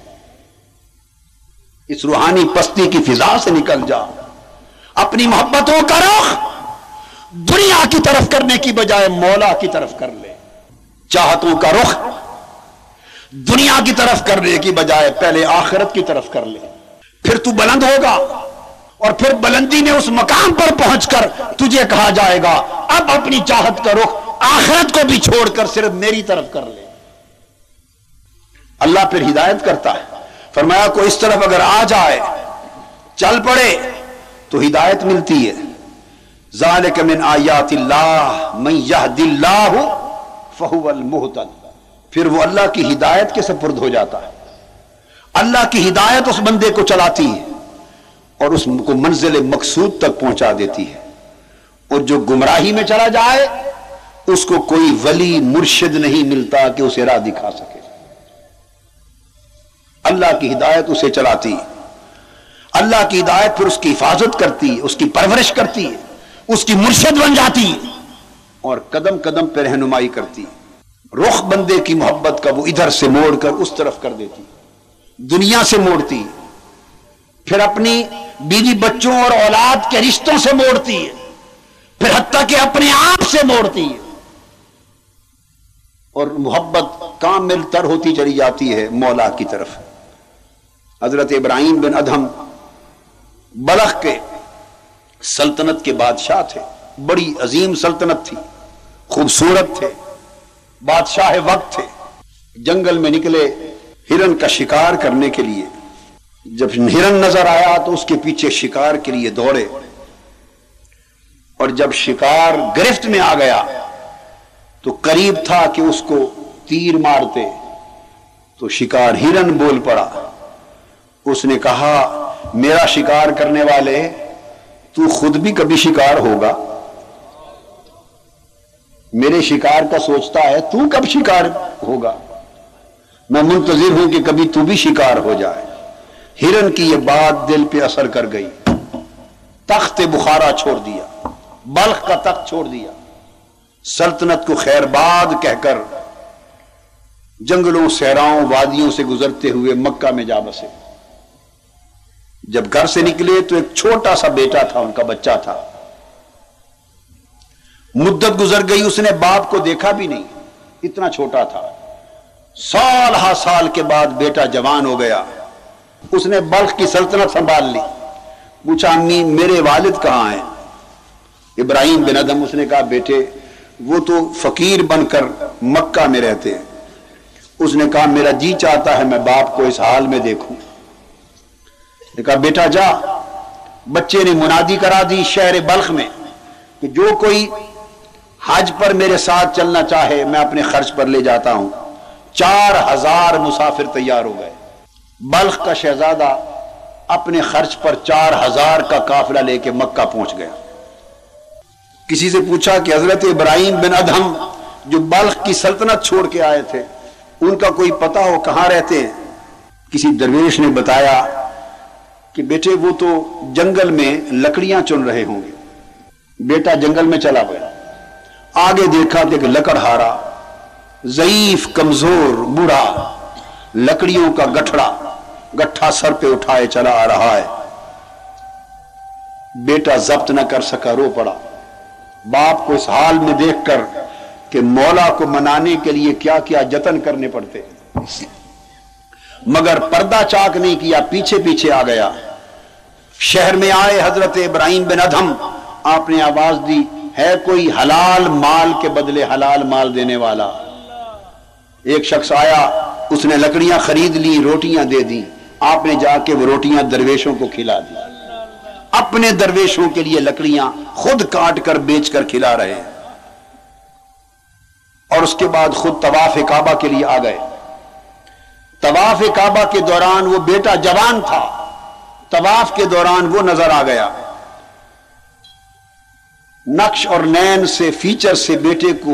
Speaker 1: اس روحانی پستی کی فضا سے نکل جا۔ اپنی محبتوں کا رخ دنیا کی طرف کرنے کی بجائے مولا کی طرف کر لے۔ چاہتوں کا رخ دنیا کی طرف کرنے کی بجائے پہلے آخرت کی طرف کر لے۔ پھر تو بلند ہوگا۔ اور پھر بلندی میں اس مقام پر پہنچ کر تجھے کہا جائے گا، اب اپنی چاہت کا رخ آخرت کو بھی چھوڑ کر صرف میری طرف کر لے۔ اللہ پھر ہدایت کرتا ہے۔ فرمایا کو اس طرف اگر آ جائے، چل پڑے، تو ہدایت ملتی ہے۔ ذالک من آیات اللہ، من یہد اللہ، فہو المحتد پھر وہ اللہ کی ہدایت کے سپرد ہو جاتا ہے۔ اللہ کی ہدایت اس بندے کو چلاتی ہے۔ اور اس کو منزل مقصود تک پہنچا دیتی ہے۔ اور جو گمراہی میں چلا جائے، اس کو کوئی ولی مرشد نہیں ملتا کہ اسے راہ دکھا سکے۔ اللہ کی ہدایت اسے چلاتی۔ ہے اللہ کی ہدایت پھر اس کی حفاظت کرتی ہے اس کی پرورش کرتی ہے اس کی مرشد بن جاتی ہے اور قدم قدم پہ رہنمائی کرتی۔ ہے رخ بندے کی محبت کا وہ ادھر سے موڑ کر اس طرف کر دیتی۔ دنیا سے موڑتی۔ پھر اپنی بیوی بچوں اور اولاد کے رشتوں سے موڑتی ہے۔ پھر حتیٰ کہ اپنے آپ سے موڑتی ہے۔ اور محبت کامل تر ہوتی چلی جاتی ہے مولا کی طرف۔ حضرت ابراہیم بن ادہم بلخ کے سلطنت کے بادشاہ تھے۔ بڑی عظیم سلطنت تھی۔ خوبصورت تھے۔ بادشاہ وقت تھے۔ جنگل میں نکلے ہرن کا شکار کرنے کے لیے۔ جب ہرن نظر آیا تو اس کے پیچھے شکار کے لیے دوڑے اور جب شکار گرفت میں آ گیا تو قریب تھا کہ اس کو تیر مارتے تو شکار ہرن بول پڑا۔ اس نے کہا، میرا شکار کرنے والے، تو خود بھی کبھی شکار ہوگا؟ میرے شکار کا سوچتا ہے، تو کب شکار ہوگا؟ میں منتظر ہوں کہ کبھی تو بھی شکار ہو جائے۔ ہرن کی یہ بات دل پہ اثر کر گئی۔ تخت بخارا چھوڑ دیا، بلخ کا تخت چھوڑ دیا۔ سلطنت کو خیر باد کہہ کر جنگلوں سہراؤں وادیوں سے گزرتے ہوئے مکہ میں جا بسے۔ جب گھر سے نکلے تو ایک چھوٹا سا بیٹا تھا، ان کا بچہ تھا۔ مدت گزر گئی، اس نے باپ کو دیکھا بھی نہیں، اتنا چھوٹا تھا۔ سال ہا سال کے بعد بیٹا جوان ہو گیا۔ اس نے بلخ کی سلطنت سنبھال لی۔ پوچھا، امی، میرے والد کہاں ہیں؟ ابراہیم بن ادم، اس نے کہا، بیٹے، وہ تو فقیر بن کر مکہ میں رہتے ہیں۔ اس نے کہا، میرا جی چاہتا ہے، میں باپ کو اس حال میں دیکھوں۔ نے کہا، بیٹا، جا۔ بچے نے منادی کرا دی شہر بلخ میں کہ جو کوئی حج پر میرے ساتھ چلنا چاہے، میں اپنے خرچ پر لے جاتا ہوں۔ چار ہزار مسافر تیار ہو گئے۔ بلخ کا شہزادہ اپنے خرچ پر چار ہزار کا قافلہ لے کے مکہ پہنچ گیا۔ کسی سے پوچھا کہ حضرت ابراہیم بن ادہم جو بلخ کی سلطنت چھوڑ کے آئے تھے، ان کا کوئی پتہ ہو کہاں رہتے ہیں؟ کسی درویش نے بتایا کہ بیٹے وہ تو جنگل میں لکڑیاں چن رہے ہوں گے۔ بیٹا جنگل میں چلا گیا۔ آگے دیکھا کہ لکڑ ہارا، ضعیف، کمزور، بوڑھا، لکڑیوں کا گٹھڑا۔ گٹھا سر پہ اٹھائے چلا آ رہا ہے۔ بیٹا ضبط نہ کر سکا، رو پڑا۔ باپ کو اس حال میں دیکھ کر کہ مولا کو منانے کے لیے کیا کیا جتن کرنے پڑتے۔ مگر پردہ چاک نہیں کیا، پیچھے پیچھے آ گیا۔ شہر میں آئے حضرت ابراہیم بن ادھم۔ آپ نے آواز دی، ہے کوئی حلال مال کے بدلے حلال مال دینے والا؟ ایک شخص آیا، اس نے لکڑیاں خرید لی، روٹیاں دے دی آپ نے جا کے وہ روٹیاں درویشوں کو کھلا دی۔ اپنے درویشوں کے لیے لکڑیاں خود کاٹ کر بیچ کر کھلا رہے ہیں۔ اور اس کے بعد خود طواف کعبہ کے لیے آ گئے۔ طواف کعبہ کے دوران وہ بیٹا جوان تھا۔ طواف کے دوران وہ نظر آ گیا۔ نقش اور نین سے، فیچر سے بیٹے کو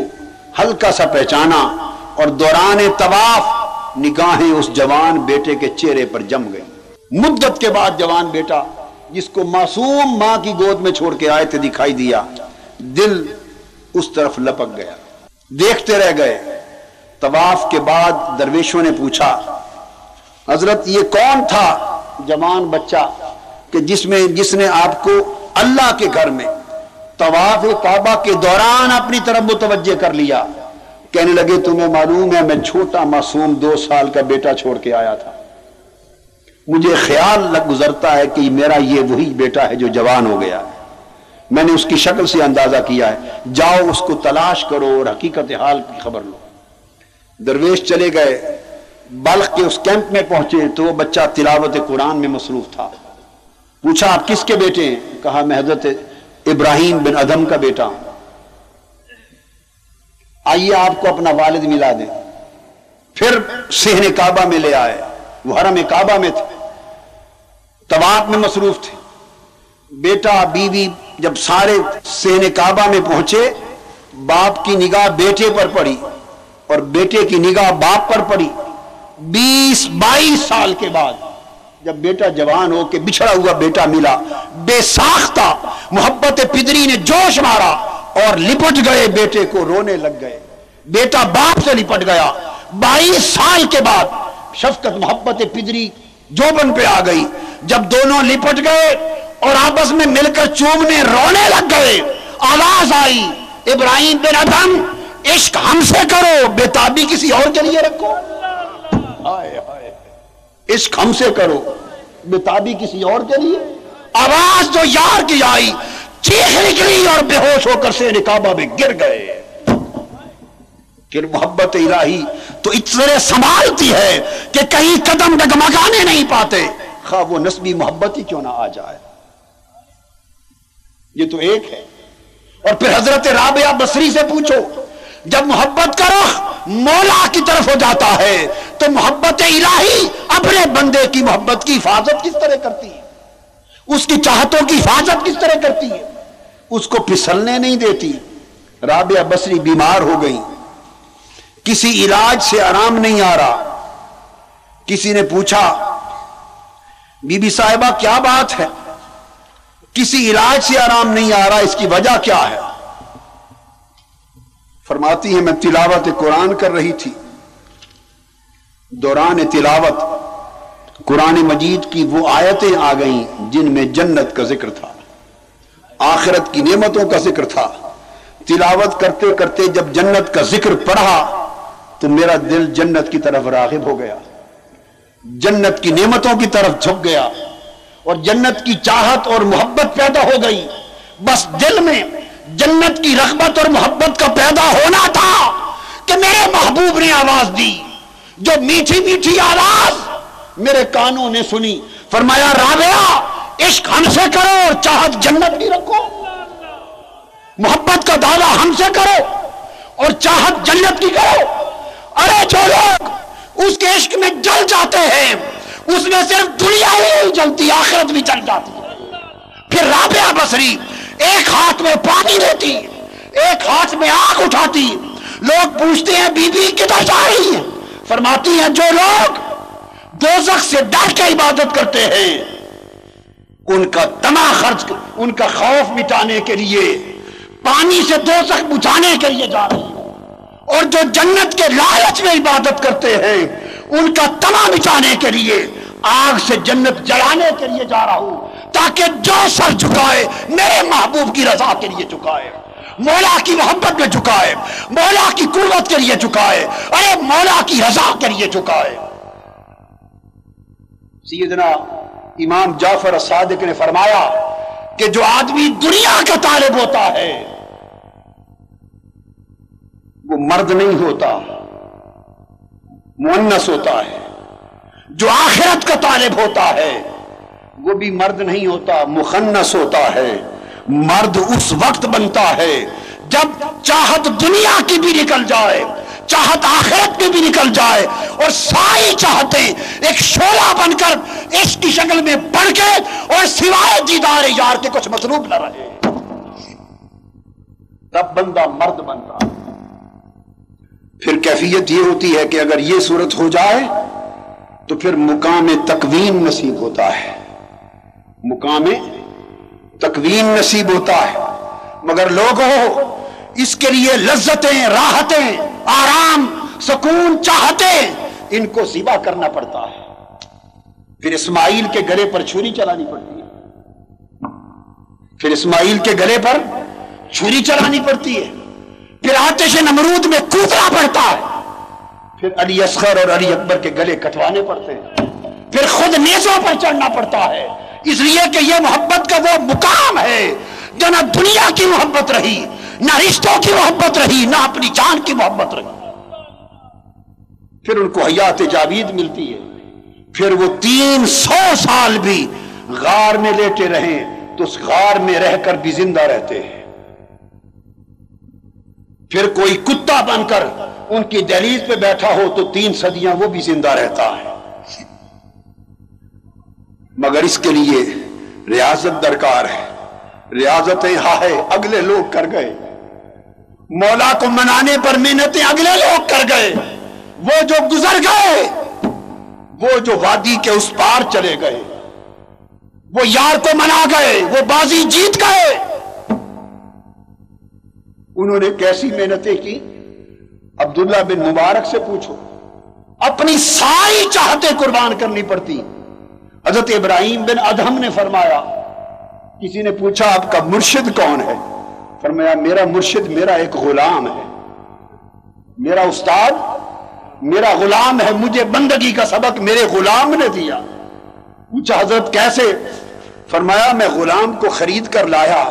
Speaker 1: ہلکا سا پہچانا اور دوران طواف نگاہیں اس جوان بیٹے کے چہرے پر جم گئی مدت کے بعد جوان بیٹا، جس کو معصوم ماں کی گود میں چھوڑ کے آئے تھے دکھائی دیا، دل اس طرف لپک گیا۔ دیکھتے رہ گئے۔ طواف کے بعد درویشوں نے پوچھا، حضرت یہ کون تھا جوان بچہ کہ جس میں، جس نے آپ کو اللہ کے گھر میں طواف کعبہ کے دوران اپنی طرف متوجہ کر لیا؟ کہنے لگے، تمہیں معلوم ہے، میں چھوٹا معصوم دو سال کا بیٹا چھوڑ کے آیا تھا۔ مجھے خیال لگ گزرتا ہے کہ میرا یہ وہی بیٹا ہے جو جوان ہو گیا میں نے اس کی شکل سے اندازہ کیا ہے۔ جاؤ، اس کو تلاش کرو اور حقیقت حال کی خبر لو۔ درویش چلے گئے۔ بلخ کے اس کیمپ میں پہنچے تو وہ بچہ تلاوت قرآن میں مصروف تھا۔ پوچھا، آپ کس کے بیٹے ہیں؟ کہا، میں حضرت ابراہیم بن ادم کا بیٹا ہوں۔ آئیے آپ کو اپنا والد ملا دیں پھر سہن کعبہ میں لے آئے۔ وہ حرم کعبہ میں تھے۔ طواف میں مصروف تھے۔ بیٹا، بیوی جب سارے سہن کعبہ میں پہنچے، باپ کی نگاہ بیٹے پر پڑی اور بیٹے کی نگاہ باپ پر پڑی۔ بیس بائیس سال کے بعد جب بیٹا جوان ہو کے بچھڑا ہوا بیٹا ملا، بے ساختہ محبت پدری نے جوش مارا۔ اور لپٹ گئے بیٹے کو رونے لگ گئے۔ بیٹا باپ سے لپٹ گیا۔ بائیس سال کے بعد شفقت محبت پدری جوبن پہ آ گئی۔ جب دونوں لپٹ گئے اور آپس میں مل کر چومنے رونے لگ گئے، آواز آئی، ابراہیم بن ادم عشق ہم سے کرو بےتابی کسی اور کے لیے رکھو۔ عشق ہم سے کرو بےتابی کسی اور کے لیے۔ آواز جو یار کی آئی چیخ نکلی اور بے ہوش ہو کر سے نکابہ میں گر گئے۔ کہ محبت الہی تو اتنے سنبھالتی ہے کہ کہیں قدم ڈگمگانے نہیں پاتے۔ خواہ وہ نسبی محبت ہی کیوں نہ آ جائے۔ یہ تو ایک ہے۔ اور پھر حضرت رابعہ بصری سے پوچھو، جب محبت کا رخ مولا کی طرف ہو جاتا ہے، تو محبت الہی اپنے بندے کی محبت کی حفاظت کس طرح کرتی ہے؟ اس کی چاہتوں کی حفاظت کس طرح کرتی ہے؟ اس کو پسلنے نہیں دیتی۔ رابعہ بصری بیمار ہو گئی۔ کسی علاج سے آرام نہیں آ رہا۔ کسی نے پوچھا، بی بی صاحبہ، کیا بات ہے؟ کسی علاج سے آرام نہیں آ رہا، اس کی وجہ کیا ہے؟ فرماتی ہیں، میں تلاوت قرآن کر رہی تھی۔ دوران تلاوت قرآن مجید کی وہ آیتیں آ گئیں جن میں جنت کا ذکر تھا، آخرت کی نعمتوں کا ذکر تھا۔ تلاوت کرتے کرتے جب جنت کا ذکر پڑھا تو میرا دل جنت کی طرف راغب ہو گیا۔ جنت کی نعمتوں کی طرف جھک گیا اور جنت کی چاہت اور محبت پیدا ہو گئی۔ بس دل میں جنت کی رغبت اور محبت کا پیدا ہونا تھا کہ میرے محبوب نے آواز دی، جو میٹھی میٹھی آواز میرے کانوں نے سنی، فرمایا، رابعہ، عشق ہم سے کرو اور چاہت جنت بھی رکھو۔ محبت کا دعویٰ ہم سے کرو اور چاہت جنت کی کرو۔ ارے جو لوگ اس کے عشق میں جل جاتے ہیں، اس میں صرف دنیا ہی نہیں جلتی، آخرت بھی جل جاتی۔ پھر رابعہ بصری ایک ہاتھ میں پانی لیتی ایک ہاتھ میں آگ اٹھاتی۔ لوگ پوچھتے ہیں، بی بی، کدھر جا رہی ہے؟ فرماتی ہیں، جو لوگ دوزخ سے ڈر کے عبادت کرتے ہیں۔ ان کا تما خرچ ان کا خوف مٹانے کے لیے، پانی سے دوزخ بجھانے کے لیے جا رہی ہے اور جو جنت کے لالچ میں عبادت کرتے ہیں، ان کا تما مٹانے کے لیے آگ سے جنت جلانے کے لیے جا رہا ہوں۔ تاکہ جو سر جھکائے، میرے محبوب کی رضا کے لیے جھکائے۔ مولا کی محبت میں جھکائے۔ مولا کی قربت کے لیے جھکائے۔ ارے، مولا کی رضا کے لیے جھکائے۔ سیدنا امام جعفر صادق نے فرمایا کہ جو آدمی دنیا کا طالب ہوتا ہے، وہ مرد نہیں ہوتا مونس ہوتا ہے، جو آخرت کا طالب ہوتا ہے، وہ بھی مرد نہیں ہوتا مخنس ہوتا ہے۔ مرد اس وقت بنتا ہے جب چاہت دنیا کی بھی نکل جائے۔ چاہت آخرت کی بھی نکل جائے اور ساری چاہتے ایک شولہ بن کر اس کی شکل میں بڑھ کے اور سوائے دیدار یار کے کچھ مصروف نہ رہے۔ تب بندہ مرد بنتا۔ پھر کیفیت یہ ہوتی ہے کہ اگر یہ صورت ہو جائے تو پھر مقام تکوین نصیب ہوتا ہے۔ مقام تکوین نصیب ہوتا ہے۔ مگر لوگوں اس کے لیے لذتیں، راحتیں، آرام، سکون چاہتے، ان کو سیوا کرنا پڑتا ہے۔ پھر اسماعیل کے گلے پر چھری چلانی پڑتی ہے۔ پھر اسماعیل کے گلے پر چھری چلانی پڑتی ہے۔ پھر آتش نمرود میں کودنا پڑتا ہے۔ پھر علی اصغر اور علی اکبر کے گلے کٹوانے پڑتے ہیں۔ پھر خود نیزوں پر چڑھنا پڑتا ہے۔ اس لیے کہ یہ محبت کا وہ مقام ہے جو دنیا کی محبت رہی۔ نہ رشتوں کی محبت رہی، نہ اپنی جان کی محبت رہی۔ پھر ان کو حیات جاوید ملتی ہے۔ پھر وہ تین سو سال بھی غار میں لیٹے رہیں، تو اس غار میں رہ کر بھی زندہ رہتے ہیں۔ پھر کوئی کتا بن کر ان کی دہلیز پہ بیٹھا ہو، تو تین صدیاں وہ بھی زندہ رہتا ہے۔ مگر اس کے لیے ریاضت درکار ہے۔ ریاضتیں ہائے اگلے لوگ کر گئے۔ مولا کو منانے پر محنتیں اگلے لوگ کر گئے۔ وہ جو گزر گئے، وہ جو وادی کے اس پار چلے گئے۔ وہ یار کو منا گئے، وہ بازی جیت گئے۔ انہوں نے کیسی محنتیں کی؟ عبداللہ بن مبارک سے پوچھو۔ اپنی ساری چاہتے قربان کرنی پڑتی۔ حضرت ابراہیم بن ادہم نے فرمایا، کسی نے پوچھا، آپ کا مرشد کون ہے؟ فرمایا، میرا مرشد میرا ایک غلام ہے۔ میرا استاد، میرا غلام ہے، مجھے بندگی کا سبق میرے غلام نے دیا۔ پوچھا، حضرت کیسے؟ فرمایا، میں غلام کو خرید کر لایا۔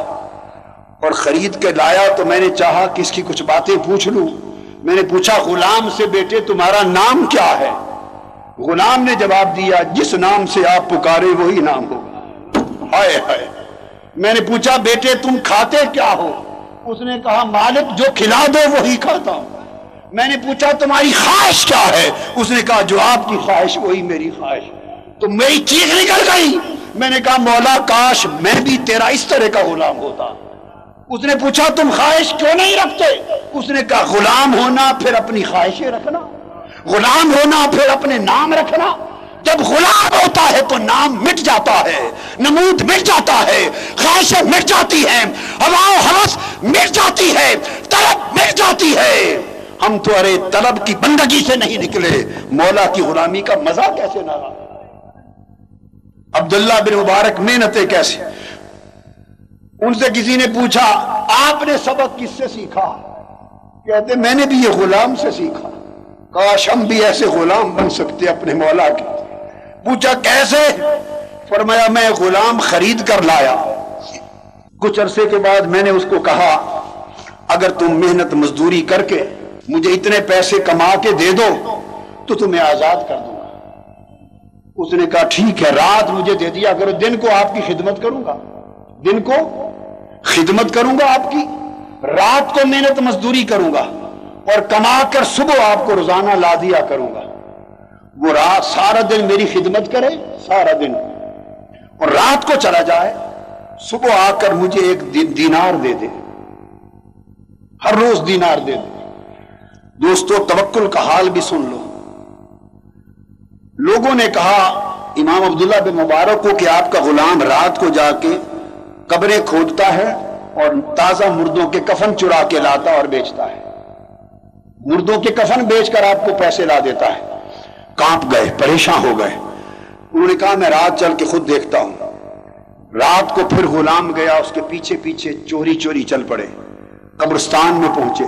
Speaker 1: اور خرید کے لایا تو میں نے چاہا کہ اس کی کچھ باتیں پوچھ لوں۔ میں نے پوچھا، غلام سے بیٹے، تمہارا نام کیا ہے؟ غلام نے جواب دیا، جس نام سے آپ پکارے، وہی نام ہوگا۔ ہائے ہائے۔ میں نے پوچھا، بیٹے، تم کھاتے کیا ہو؟ اس نے کہا، مالک جو کھلا دو، وہی کھاتا ہوں۔ میں نے پوچھا، تمہاری خواہش کیا ہے؟ اس نے کہا، جو آپ کی خواہش، وہی میری خواہش۔ تو میری چیخ نکل گئی۔ میں نے کہا، مولا، کاش میں بھی تیرا اس طرح کا غلام ہوتا۔ اس نے پوچھا، تم خواہش کیوں نہیں رکھتے؟ اس نے کہا، غلام ہونا، پھر اپنی خواہشیں رکھنا۔ غلام ہونا، پھر اپنے نام رکھنا۔ جب غلام ہوتا ہے تو نام مٹ جاتا ہے، نمود مٹ جاتا ہے، خواہشیں مٹ جاتی ہیں، ہوا حوث مٹ جاتی ہے، طلب مٹ جاتی ہے۔ ہم تو ارے طلب کی بندگی سے نہیں نکلے، مولا کی غلامی کا مزہ کیسے نہ رہا؟ عبداللہ بن مبارک محنتیں کیسے ان سے کسی نے پوچھا، آپ نے سبق کس سے سیکھا؟ کہتے، میں نے بھی یہ غلام سے سیکھا۔ کاش ہم بھی ایسے غلام بن سکتے اپنے مولا کے۔ پوچھا کیسے؟ فرمایا، میں غلام خرید کر لایا۔ کچھ عرصے کے بعد میں نے اس کو کہا، اگر تم محنت مزدوری کر کے مجھے اتنے پیسے کما کے دے دو، تو تمہیں آزاد کر دوں گا۔ اس نے کہا، ٹھیک ہے، رات مجھے دے دیا کرو دن کو آپ کی خدمت کروں گا۔ دن کو خدمت کروں گا آپ کی، رات کو محنت مزدوری کروں گا، اور کما کر صبح آپ کو روزانہ لا دیا کروں گا۔ وہ رات سارا دن میری خدمت کرے، سارا دن۔ اور رات کو چلا جائے، صبح آ کر مجھے ایک دینار دے دے۔ ہر روز دینار دے دے۔ دوستو، توکل کا حال بھی سن لو۔ لوگوں نے کہا، امام عبداللہ بن مبارک کو کہ آپ کا غلام رات کو جا کے قبریں کھودتا ہے اور تازہ مردوں کے کفن چرا کے لاتا اور بیچتا ہے۔ مردوں کے کفن بیچ کر آپ کو پیسے لا دیتا ہے۔ کانپ گئے پریشان ہو گئے۔ انہوں نے کہا، میں رات چل کے خود دیکھتا ہوں۔ رات کو پھر غلام گیا، اس کے پیچھے پیچھے چوری چوری چل پڑے۔ قبرستان میں پہنچے۔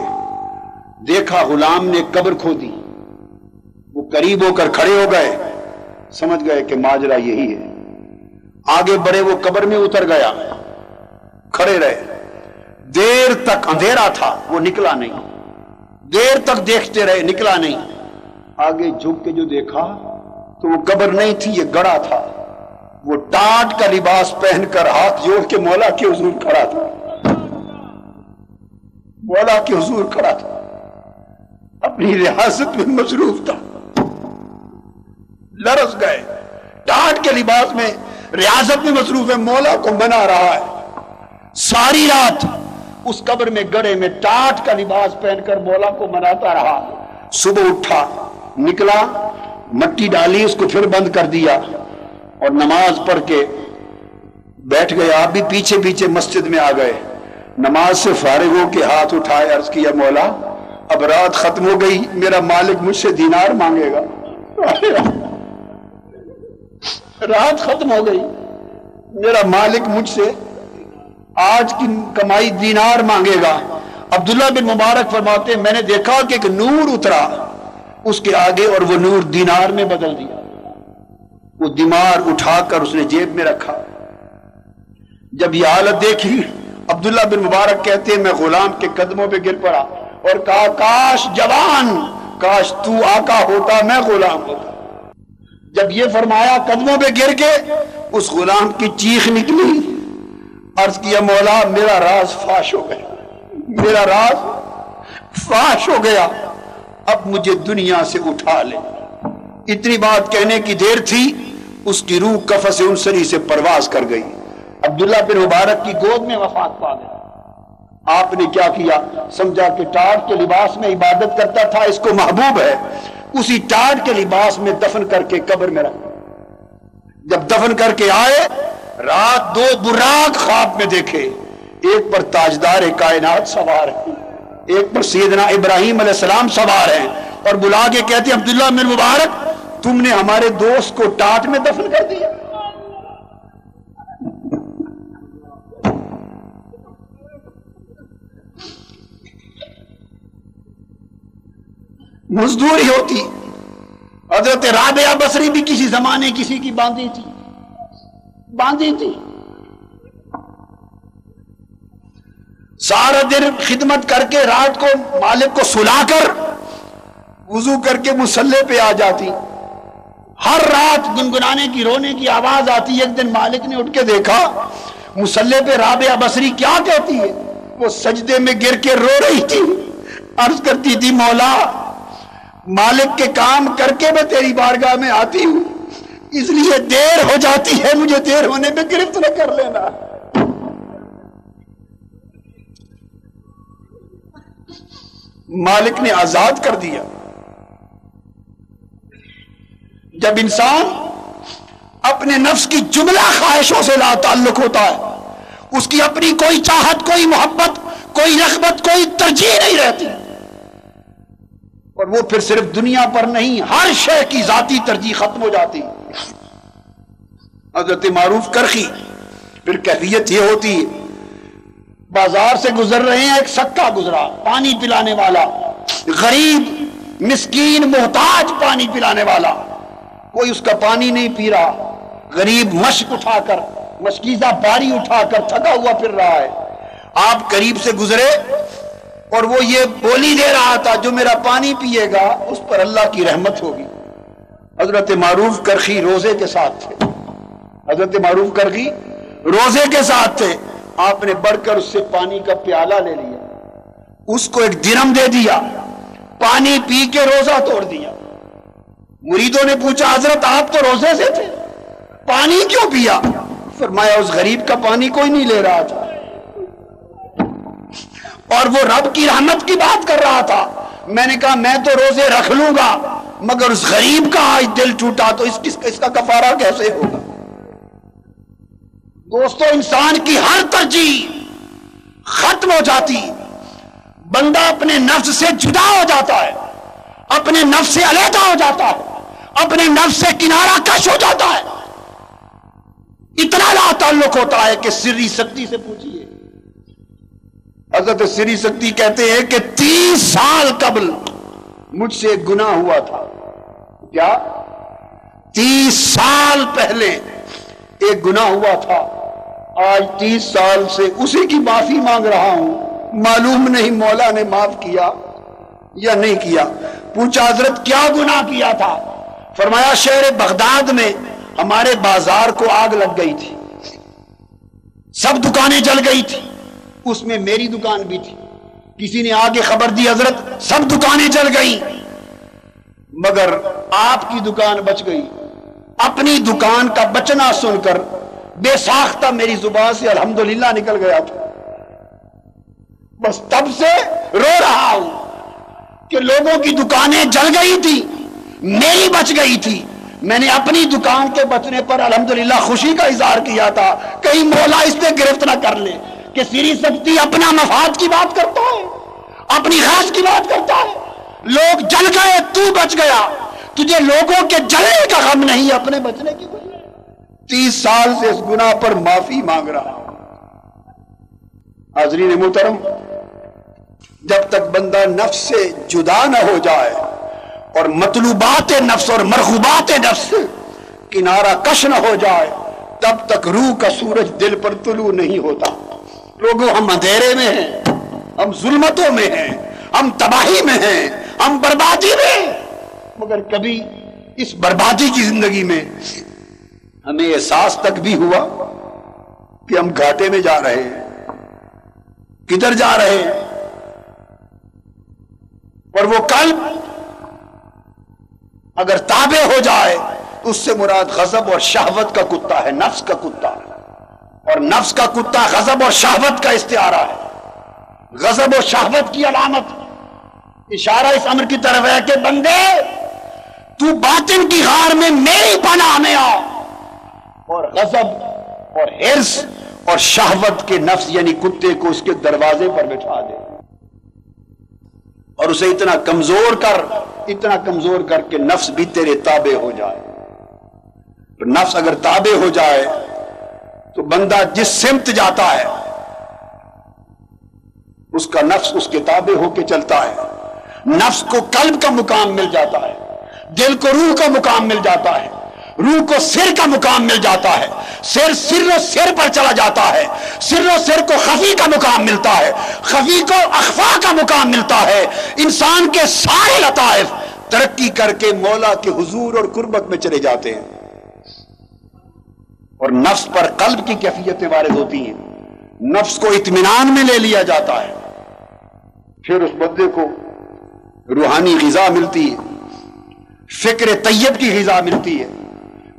Speaker 1: دیکھا، غلام نے قبر کھو دی وہ قریب ہو کر کھڑے ہو گئے۔ سمجھ گئے کہ ماجرا یہی ہے۔ آگے بڑے وہ قبر میں اتر گیا۔ کھڑے رہے۔ دیر تک اندھیرا تھا، وہ نکلا نہیں۔ دیر تک دیکھتے رہے، نکلا نہیں۔ آگے جھک کے جو دیکھا تو وہ قبر نہیں تھی، یہ گڑا تھا۔ وہ ٹاٹ کا لباس پہن کر ہاتھ جوڑ کے مولا کے حضور کھڑا تھا۔ مولا کے حضور کھڑا تھا۔ اپنی ریاست میں مصروف تھا۔ لرس گئے۔ ٹاٹ کے لباس میں ریاست میں مصروف ہے، مولا کو بنا رہا ہے۔ ساری رات اس قبر میں گڑے میں ٹاٹ کا لباس پہن کر مولا کو مناتا رہا۔ صبح اٹھا۔ نکلا، مٹی ڈالی، اس کو پھر بند کر دیا اور نماز پڑھ کے بیٹھ گئے۔ آپ بھی پیچھے پیچھے مسجد میں آ گئے۔ نماز سے فارغ ہو کے ہاتھ اٹھائے، عرض کیا، مولا، اب رات ختم ہو گئی، میرا مالک مجھ سے دینار مانگے گا۔ رات ختم ہو گئی، میرا مالک مجھ سے آج کی کمائی دینار مانگے گا۔ عبداللہ بن مبارک فرماتے میں نے دیکھا کہ ایک نور اترا۔ اس کے آگے اور وہ نور دینار میں بدل دیا۔ وہ دمار اٹھا کر اس نے جیب میں رکھا۔ جب یہ حالت دیکھی، عبداللہ بن مبارک کہتے ہیں میں غلام کے قدموں پہ گر پڑا اور کہا، کاش جوان، کاش تو آقا ہوتا، میں غلام ہوتا۔ جب یہ فرمایا، قدموں پہ گر کے، اس غلام کی چیخ نکلی۔ عرض کیا، مولا، میرا راز فاش ہو گیا۔ میرا راز فاش ہو گیا۔ اب مجھے دنیا سے اٹھا لے۔ اتنی بات کہنے کی دیر تھی، اس کی روح کفس انسری سے پرواز کر گئی۔ عبداللہ بن مبارک کی گود میں وفات پا گیا۔ آپ نے کیا کیا؟ سمجھا کہ ٹاٹ کے لباس میں عبادت کرتا تھا، اس کو محبوب ہے۔ اسی ٹاٹ کے لباس میں دفن کر کے قبر میں رکھ۔ جب دفن کر کے آئے، رات دو براق خواب میں دیکھے۔ ایک پر تاجدار کائنات سوار ہے ایک پر سیدنا ابراہیم علیہ السلام سوار ہیں اور بلا کے کہتے ہیں، عبداللہ بن مبارک، تم نے ہمارے دوست کو ٹاٹ میں دفن کر دیا۔ مزدوری ہوتی۔ حضرت رابعہ بصری بھی کسی زمانے کسی کی باندھی تھی۔ باندھی تھی۔ سارا دن خدمت کر کے رات کو مالک کو سلا کر وضو کر کے مسلح پہ آ جاتی۔ ہر رات گنگنانے کی، رونے کی آواز آتی۔ ایک دن مالک نے اٹھ کے دیکھا، مسلح پہ رابعہ بصری کیا کہتی ہے؟ وہ سجدے میں گر کے رو رہی تھی۔ عرض کرتی تھی، مولا، مالک کے کام کر کے میں تیری بارگاہ میں آتی ہوں۔ اس لیے دیر ہو جاتی ہے، مجھے دیر ہونے میں گرفت نہ کر لینا۔ مالک نے آزاد کر دیا۔ جب انسان اپنے نفس کی جملہ خواہشوں سے لا تعلق ہوتا ہے، اس کی اپنی کوئی چاہت، کوئی محبت، کوئی رغبت، کوئی ترجیح نہیں رہتی۔ اور وہ پھر صرف دنیا پر نہیں، ہر شے کی ذاتی ترجیح ختم ہو جاتی۔ حضرت معروف کرخی، پھر کیفیت یہ ہوتی ہے بازار سے گزر رہے ہیں، ایک سکا گزرا، پانی پلانے والا۔ غریب، مسکین، محتاج پانی پلانے والا۔ کوئی اس کا پانی نہیں پی رہا۔ غریب مشک اٹھا کر، مشکیزہ باری اٹھا کر تھکا ہوا پھر رہا ہے۔ آپ قریب سے گزرے اور وہ یہ بولی دے رہا تھا، جو میرا پانی پیے گا، اس پر اللہ کی رحمت ہوگی۔ حضرت معروف کرخی روزے کے ساتھ تھے۔ حضرت معروف کرخی روزے کے ساتھ تھے۔ آپ نے بڑھ کر اس سے پانی کا پیالہ لے لیا اس کو ایک درم دے دیا پانی پی کے روزہ توڑ دیا۔ مریدوں نے پوچھا حضرت آپ تو روزے سے تھے پانی کیوں پیا؟ فرمایا اس غریب کا پانی کوئی نہیں لے رہا تھا۔ اور وہ رب کی رحمت کی بات کر رہا تھا۔ میں نے کہا میں تو روزے رکھ لوں گا مگر اس غریب کا آج دل ٹوٹا تو اس, اس کا کفارہ کیسے ہوگا؟ دوستو، انسان کی ہر ترجیح ختم ہو جاتی۔ بندہ اپنے نفس سے جدا ہو جاتا ہے، اپنے نفس سے علیحدہ ہو جاتا ہے، اپنے نفس سے کنارہ کش ہو جاتا ہے۔ اتنا لا تعلق ہوتا ہے کہ سری سکتی سے پوچھئے۔ حضرت سری سکتی کہتے ہیں کہ تیس سال قبل مجھ سے گناہ ہوا تھا۔ کیا؟ تیس سال پہلے ایک گناہ ہوا تھا۔ آج تیس سال سے اسی کی معافی مانگ رہا ہوں۔ معلوم نہیں مولا نے معاف کیا یا نہیں کیا۔ پوچھا حضرت کیا گناہ کیا تھا؟ فرمایا شہر بغداد میں ہمارے بازار کو آگ لگ گئی تھی۔ سب دکانیں جل گئی تھی۔ اس میں میری دکان بھی تھی۔ کسی نے آگے خبر دی حضرت، سب دکانیں جل گئی مگر آپ کی دکان بچ گئی۔ اپنی دکان کا بچنا سن کر بے ساختہ میری زبان سے، الحمدللہ نکل گیا تھا بس تب سے رو رہا ہوں کہ لوگوں کی دکانیں جل گئی تھی، میری بچ گئی تھی۔ میں نے اپنی دکان کے بچنے پر الحمدللہ خوشی کا اظہار کیا تھا۔ کہیں مولا اس پہ گرفت نہ کر لے۔ کہ سری سکتی اپنا مفاد کی بات کرتا ہے، اپنی خاص کی بات کرتا ہے۔ لوگ جل گئے، تو بچ گیا۔ تجھے لوگوں کے جلنے کا غم نہیں، اپنے بچنے کی تیس سال سے اس گناہ پر معافی مانگ رہا ہوں۔ حاضرین محترم، جب تک بندہ نفس سے جدا نہ ہو جائے اور مطلوبات نفس اور مرغوبات نفس کنارہ کش نہ ہو جائے، تب تک روح کا سورج دل پر طلوع نہیں ہوتا۔ لوگوں، ہم اندھیرے میں ہیں، ہم ظلمتوں میں ہیں، ہم تباہی میں ہیں، ہم بربادی میں۔ مگر کبھی اس بربادی کی زندگی میں ہمیں احساس تک بھی ہوا کہ ہم گھاٹے میں جا رہے ہیں، کدھر جا رہے ہیں؟ اور وہ کل اگر تابع ہو جائے تو اس سے مراد غضب اور شہوت کا کتا ہے، نفس کا کتا اور نفس کا کتا غضب اور شہوت کا استعارہ ہے۔ غضب اور شہوت کی علامت۔ اشارہ اس امر کی طرف ہے کہ بندے، تو باطن کی غار میں میری پناہ میں آ اور غضب اور حرص اور شہوت کے نفس یعنی کتے کو اس کے دروازے پر بٹھا دے۔ اور اسے اتنا کمزور کر، اتنا کمزور کر کے نفس بھی تیرے تابع ہو جائے۔ نفس اگر تابع ہو جائے، تو بندہ جس سمت جاتا ہے، اس کا نفس اس کے تابع ہو کے چلتا ہے۔ نفس کو قلب کا مقام مل جاتا ہے، دل کو روح کا مقام مل جاتا ہے۔ روح کو سر کا مقام مل جاتا ہے۔ سر سر و سر پر چلا جاتا ہے۔ سر و سر کو خفی کا مقام ملتا ہے۔ خفی کو اخفا کا مقام ملتا ہے۔ انسان کے سارے لطائف ترقی کر کے مولا کے حضور اور قربت میں چلے جاتے ہیں۔ اور نفس پر قلب کی کیفیتیں وارد ہوتی ہیں۔ نفس کو اطمینان میں لے لیا جاتا ہے۔ پھر اس بندے کو روحانی غذا ملتی ہے۔ فکر طیب کی غذا ملتی ہے۔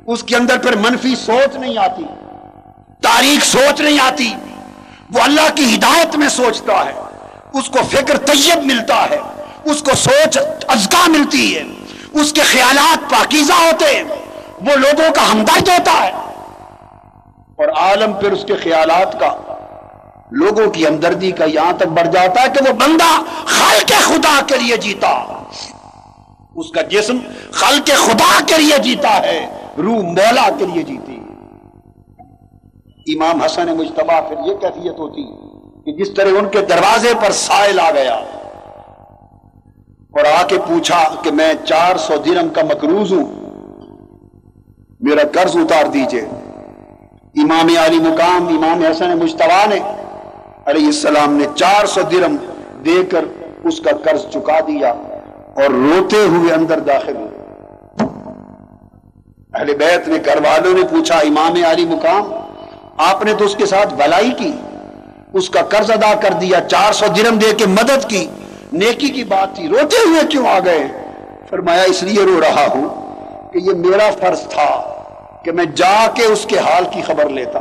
Speaker 1: اس کے اندر پھر منفی سوچ نہیں آتی، تاریخ سوچ نہیں آتی، وہ اللہ کی ہدایت میں سوچتا ہے، اس کو فکر طیب ملتا ہے، اس کو سوچ ازگا ملتی ہے، اس کے خیالات پاکیزہ ہوتے ہیں، وہ لوگوں کا ہمدرد ہوتا ہے۔ اور عالم پھر اس کے خیالات کا، لوگوں کی ہمدردی کا یہاں تک بڑھ جاتا ہے کہ وہ بندہ خلق خدا کے لیے جیتا۔ اس کا جسم خلق خدا کے لیے جیتا ہے۔ روح مولا کے لیے جیتی امام حسن مجتبہ پھر یہ کیفیت ہوتی کہ جس طرح ان کے دروازے پر سائل آ گیا۔ اور آ کے پوچھا کہ میں چار سو درم کا مقروض ہوں۔ میرا قرض اتار دیجیے۔ امام علی مقام، امام حسن مشتبہ نے علیہ السلام نے چار سو درم دے کر اس کا قرض چکا دیا اور روتے ہوئے اندر داخل ہوئے اہل بیت نے گھر والوں نے پوچھا، امام علی مقام، آپ نے تو اس کے ساتھ بلائی کی، اس کا قرض ادا کر دیا، چار سو درم دے کے مدد کی، نیکی کی بات تھی، روتے ہوئے کیوں آ گئے؟ فرمایا، اس لیے رو رہا ہوں کہ یہ میرا فرض تھا کہ میں جا کے اس کے حال کی خبر لیتا۔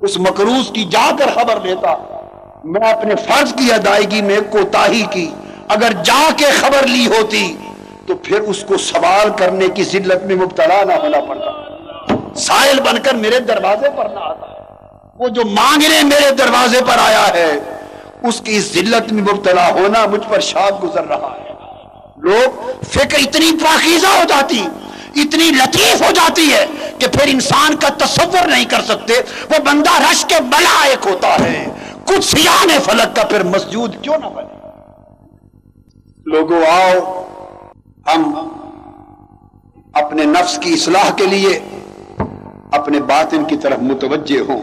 Speaker 1: اس مقروض کی جا کر خبر لیتا۔ میں اپنے فرض کی ادائیگی میں کوتاہی کی۔ اگر جا کے خبر لی ہوتی تو پھر اس کو سوال کرنے کی ذلت میں مبتلا نہ ہونا پڑتا۔ سائل بن کر میرے دروازے پر نہ آتا۔ وہ جو مانگنے میرے دروازے پر آیا ہے، اس کی ذلت میں مبتلا ہونا مجھ پر شاد گزر رہا ہے۔ لوگ فکر اتنی پاکیزہ ہو جاتی، اتنی لطیف ہو جاتی ہے کہ پھر انسان کا تصور نہیں کر سکتے۔ وہ بندہ رش کے بلا ایک ہوتا ہے۔ کچھ سیاح فلک کا پھر مسجود کیوں نہ بنے؟ لوگوں آؤ ہم اپنے نفس کی اصلاح کے لیے اپنے باطن کی طرف متوجہ ہوں۔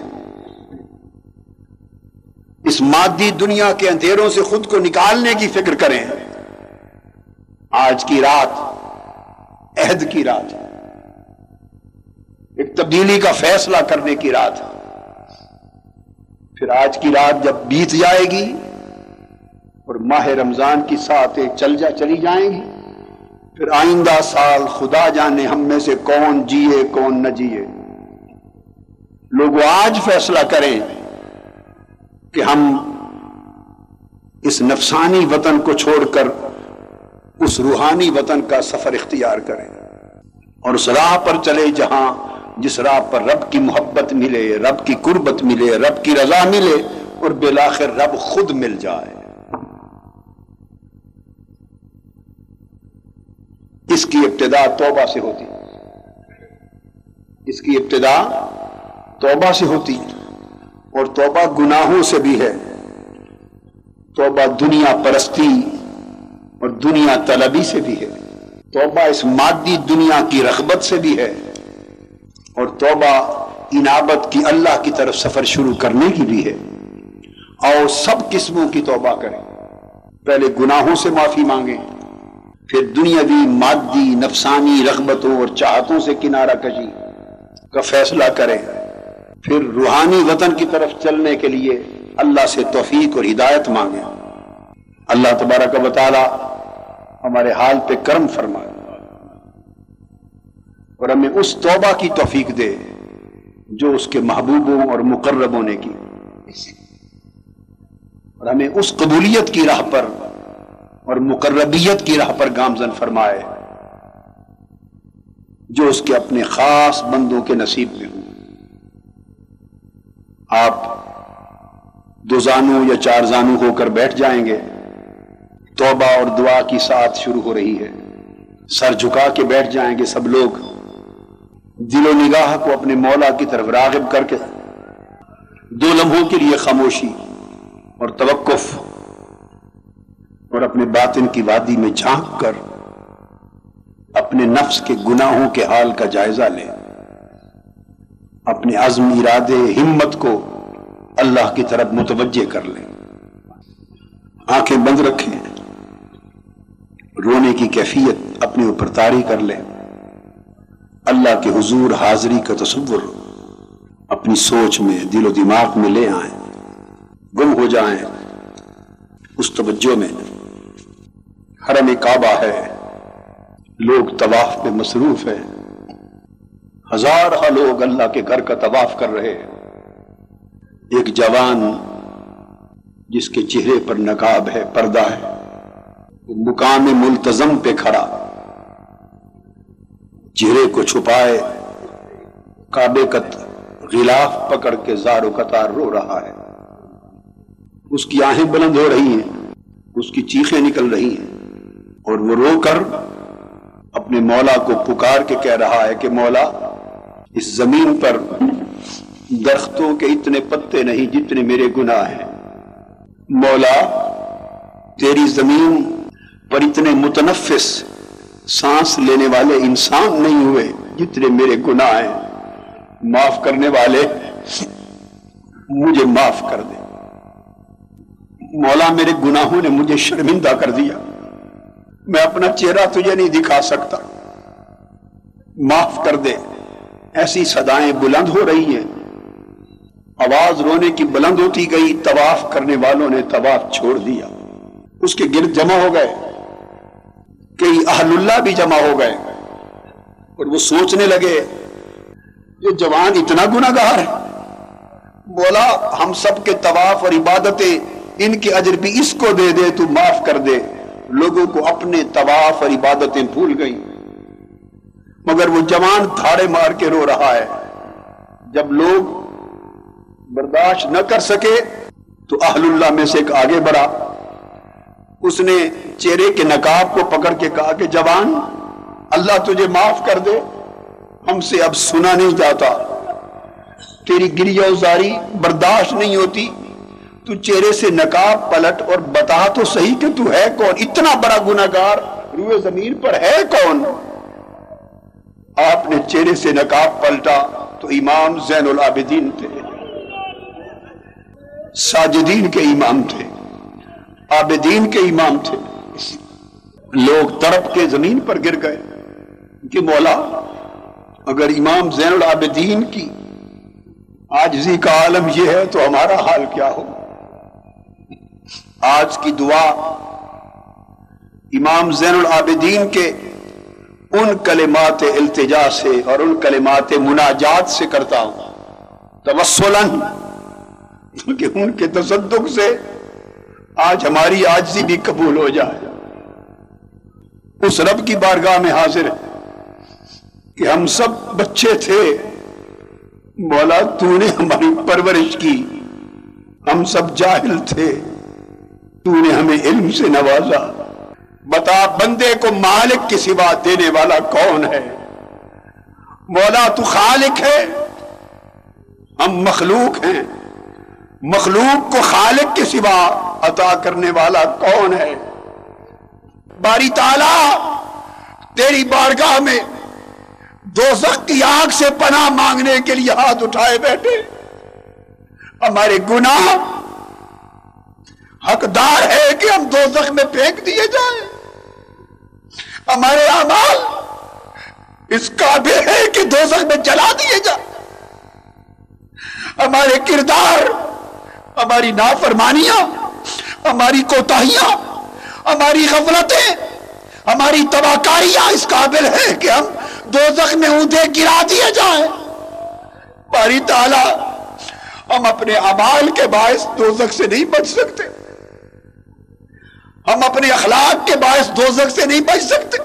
Speaker 1: اس مادی دنیا کے اندھیروں سے خود کو نکالنے کی فکر کریں۔ آج کی رات، عہد کی رات، ایک تبدیلی کا فیصلہ کرنے کی رات۔ پھر آج کی رات جب بیت جائے گی اور ماہ رمضان کی ساتھ چل جا، چلی جائیں گی۔ پھر آئندہ سال خدا جانے ہم میں سے کون جیے، کون نہ جیے۔ لوگ آج فیصلہ کریں کہ ہم اس نفسانی وطن کو چھوڑ کر اس روحانی وطن کا سفر اختیار کریں۔ اور اس راہ پر چلے جہاں جس راہ پر رب کی محبت ملے، رب کی قربت ملے، رب کی رضا ملے اور بلاخر رب خود مل جائے۔ اس کی ابتدا توبہ سے ہوتی۔ اس کی ابتدا توبہ سے ہوتی اور توبہ گناہوں سے بھی ہے۔ توبہ دنیا پرستی اور دنیا طلبی سے بھی ہے۔ توبہ اس مادی دنیا کی رغبت سے بھی ہے۔ اور توبہ انابت کی اللہ کی طرف سفر شروع کرنے کی بھی ہے۔ اور سب قسموں کی توبہ کریں۔ پہلے گناہوں سے معافی مانگیں۔ پھر دنیاوی مادی، نفسانی رغبتوں اور چاہتوں سے کنارہ کشی کا فیصلہ کریں پھر روحانی وطن کی طرف چلنے کے لیے اللہ سے توفیق اور ہدایت مانگیں اللہ تبارک و تعالی ہمارے حال پہ کرم فرمائے اور ہمیں اس توبہ کی توفیق دے جو اس کے محبوبوں اور مقرب ہونے کی۔ اور ہمیں اس قبولیت کی راہ پر اور مقربیت کی راہ پر گامزن فرمائے جو اس کے اپنے خاص بندوں کے نصیب میں ہوں۔ آپ دو زانو یا چار زانو ہو کر بیٹھ جائیں گے۔ توبہ اور دعا کی ساتھ شروع ہو رہی ہے۔ سر جھکا کے بیٹھ جائیں گے سب لوگ۔ دل و نگاہ کو اپنے مولا کی طرف راغب کر کے۔ دو لمحوں کے لیے خاموشی اور توقف۔ اور اپنے باطن کی وادی میں جھانک کر اپنے نفس کے گناہوں کے حال کا جائزہ لے۔ اپنے عزم، ارادے، ہمت کو اللہ کی طرف متوجہ کر لیں آنکھیں بند رکھیں۔ رونے کی کیفیت اپنے اوپر تاری کر لیں اللہ کے حضور حاضری کا تصور اپنی سوچ میں، دل و دماغ میں لے آئیں۔ گم ہو جائیں۔ اس توجہ میں۔ حرم کعبہ ہے۔ لوگ طواف پہ مصروف ہیں۔ ہزار ہاں لوگ اللہ کے گھر کا طواف کر رہے ایک جوان جس کے چہرے پر نقاب ہے، پردہ ہے مقام ملتظم پہ کھڑا۔ چہرے کو چھپائے، کعبے کا غلاف پکڑ کے زار و قطار رو رہا ہے۔ اس کی آہیں بلند ہو رہی ہیں، اس کی چیخیں نکل رہی ہیں۔ اور وہ رو کر اپنے مولا کو پکار کے کہہ رہا ہے کہ مولا، اس زمین پر درختوں کے اتنے پتے نہیں جتنے میرے گناہ ہیں۔ مولا، تیری زمین پر اتنے متنفس سانس لینے والے انسان نہیں ہوئے جتنے میرے گناہ ہیں۔ معاف کرنے والے، مجھے معاف کر دے۔ مولا، میرے گناہوں نے مجھے شرمندہ کر دیا۔ میں اپنا چہرہ تجھے نہیں دکھا سکتا۔ معاف کر دے۔ ایسی صدایں بلند ہو رہی ہیں۔ آواز رونے کی بلند ہوتی گئی۔ طواف کرنے والوں نے طواف چھوڑ دیا۔ اس کے گرد جمع ہو گئے۔ کئی اہل اللہ بھی جمع ہو گئے۔ اور وہ سوچنے لگے، یہ جوان اتنا گناگار ہے بولا، ہم سب کے طواف اور عبادتیں ان کے اجر بھی اس کو دے دے، تو معاف کر دے۔ لوگوں کو اپنے طواف اور عبادتیں بھول گئی مگر وہ جوان تھاڑے مار کے رو رہا ہے۔ جب لوگ برداشت نہ کر سکے تو اہل اللہ میں سے ایک آگے بڑھا۔ اس نے چہرے کے نقاب کو پکڑ کے کہا کہ جوان، اللہ تجھے معاف کر دے۔ ہم سے اب سنا نہیں جاتا۔ تیری گری زاری برداشت نہیں ہوتی۔ تو چہرے سے نقاب، پلٹ اور بتا تو صحیح کہ تو ہے کون؟ اتنا بڑا گناگار روئے زمین پر ہے کون؟ آپ نے چہرے سے نقاب پلٹا تو امام زین العابدین تھے۔ ساجدین کے امام تھے۔ عابدین کے امام تھے۔ لوگ تڑپ کے زمین پر گر گئے کہ مولا، اگر امام زین العابدین کی آجزی کا عالم یہ ہے تو ہمارا حال کیا ہو؟ آج کی دعا امام زین العابدین کے ان کلمات التجا سے اور ان کلمات مناجات سے کرتا ہوں۔ توسلن کہ ان کے تصدق سے آج ہماری آجزی بھی قبول ہو جائے۔ اس رب کی بارگاہ میں حاضر ہے کہ ہم سب بچے تھے۔ مولا تو نے ہماری پرورش کی۔ ہم سب جاہل تھے۔ تو نے ہمیں علم سے نوازا۔ بتا بندے کو مالک کی سوا دینے والا کون ہے؟ مولا تو خالق ہے، ہم مخلوق ہیں۔ مخلوق کو خالق کے سوا عطا کرنے والا کون ہے؟ باری تالا تیری بارگاہ میں دو کی آگ سے پناہ مانگنے کے لیے ہاتھ اٹھائے بیٹھے۔ ہمارے گناہ حقدار ہے کہ ہم دو میں پھینک دیے جائیں۔ ہمارے اعمال اس قابل ہے کہ دو میں جلا دیے جائیں۔ ہمارے کردار، ہماری نافرمانیاں، ہماری کوتاہیاں، ہماری غفلتیں، ہماری تباکاریاں اس قابل ہیں کہ ہم دو میں اونٹے گرا دیے جائیں۔ باری تعالی، ہم اپنے عمال کے باعث دو سے نہیں بچ سکتے۔ ہم اپنے اخلاق کے باعث دو سے نہیں بچ سکتے۔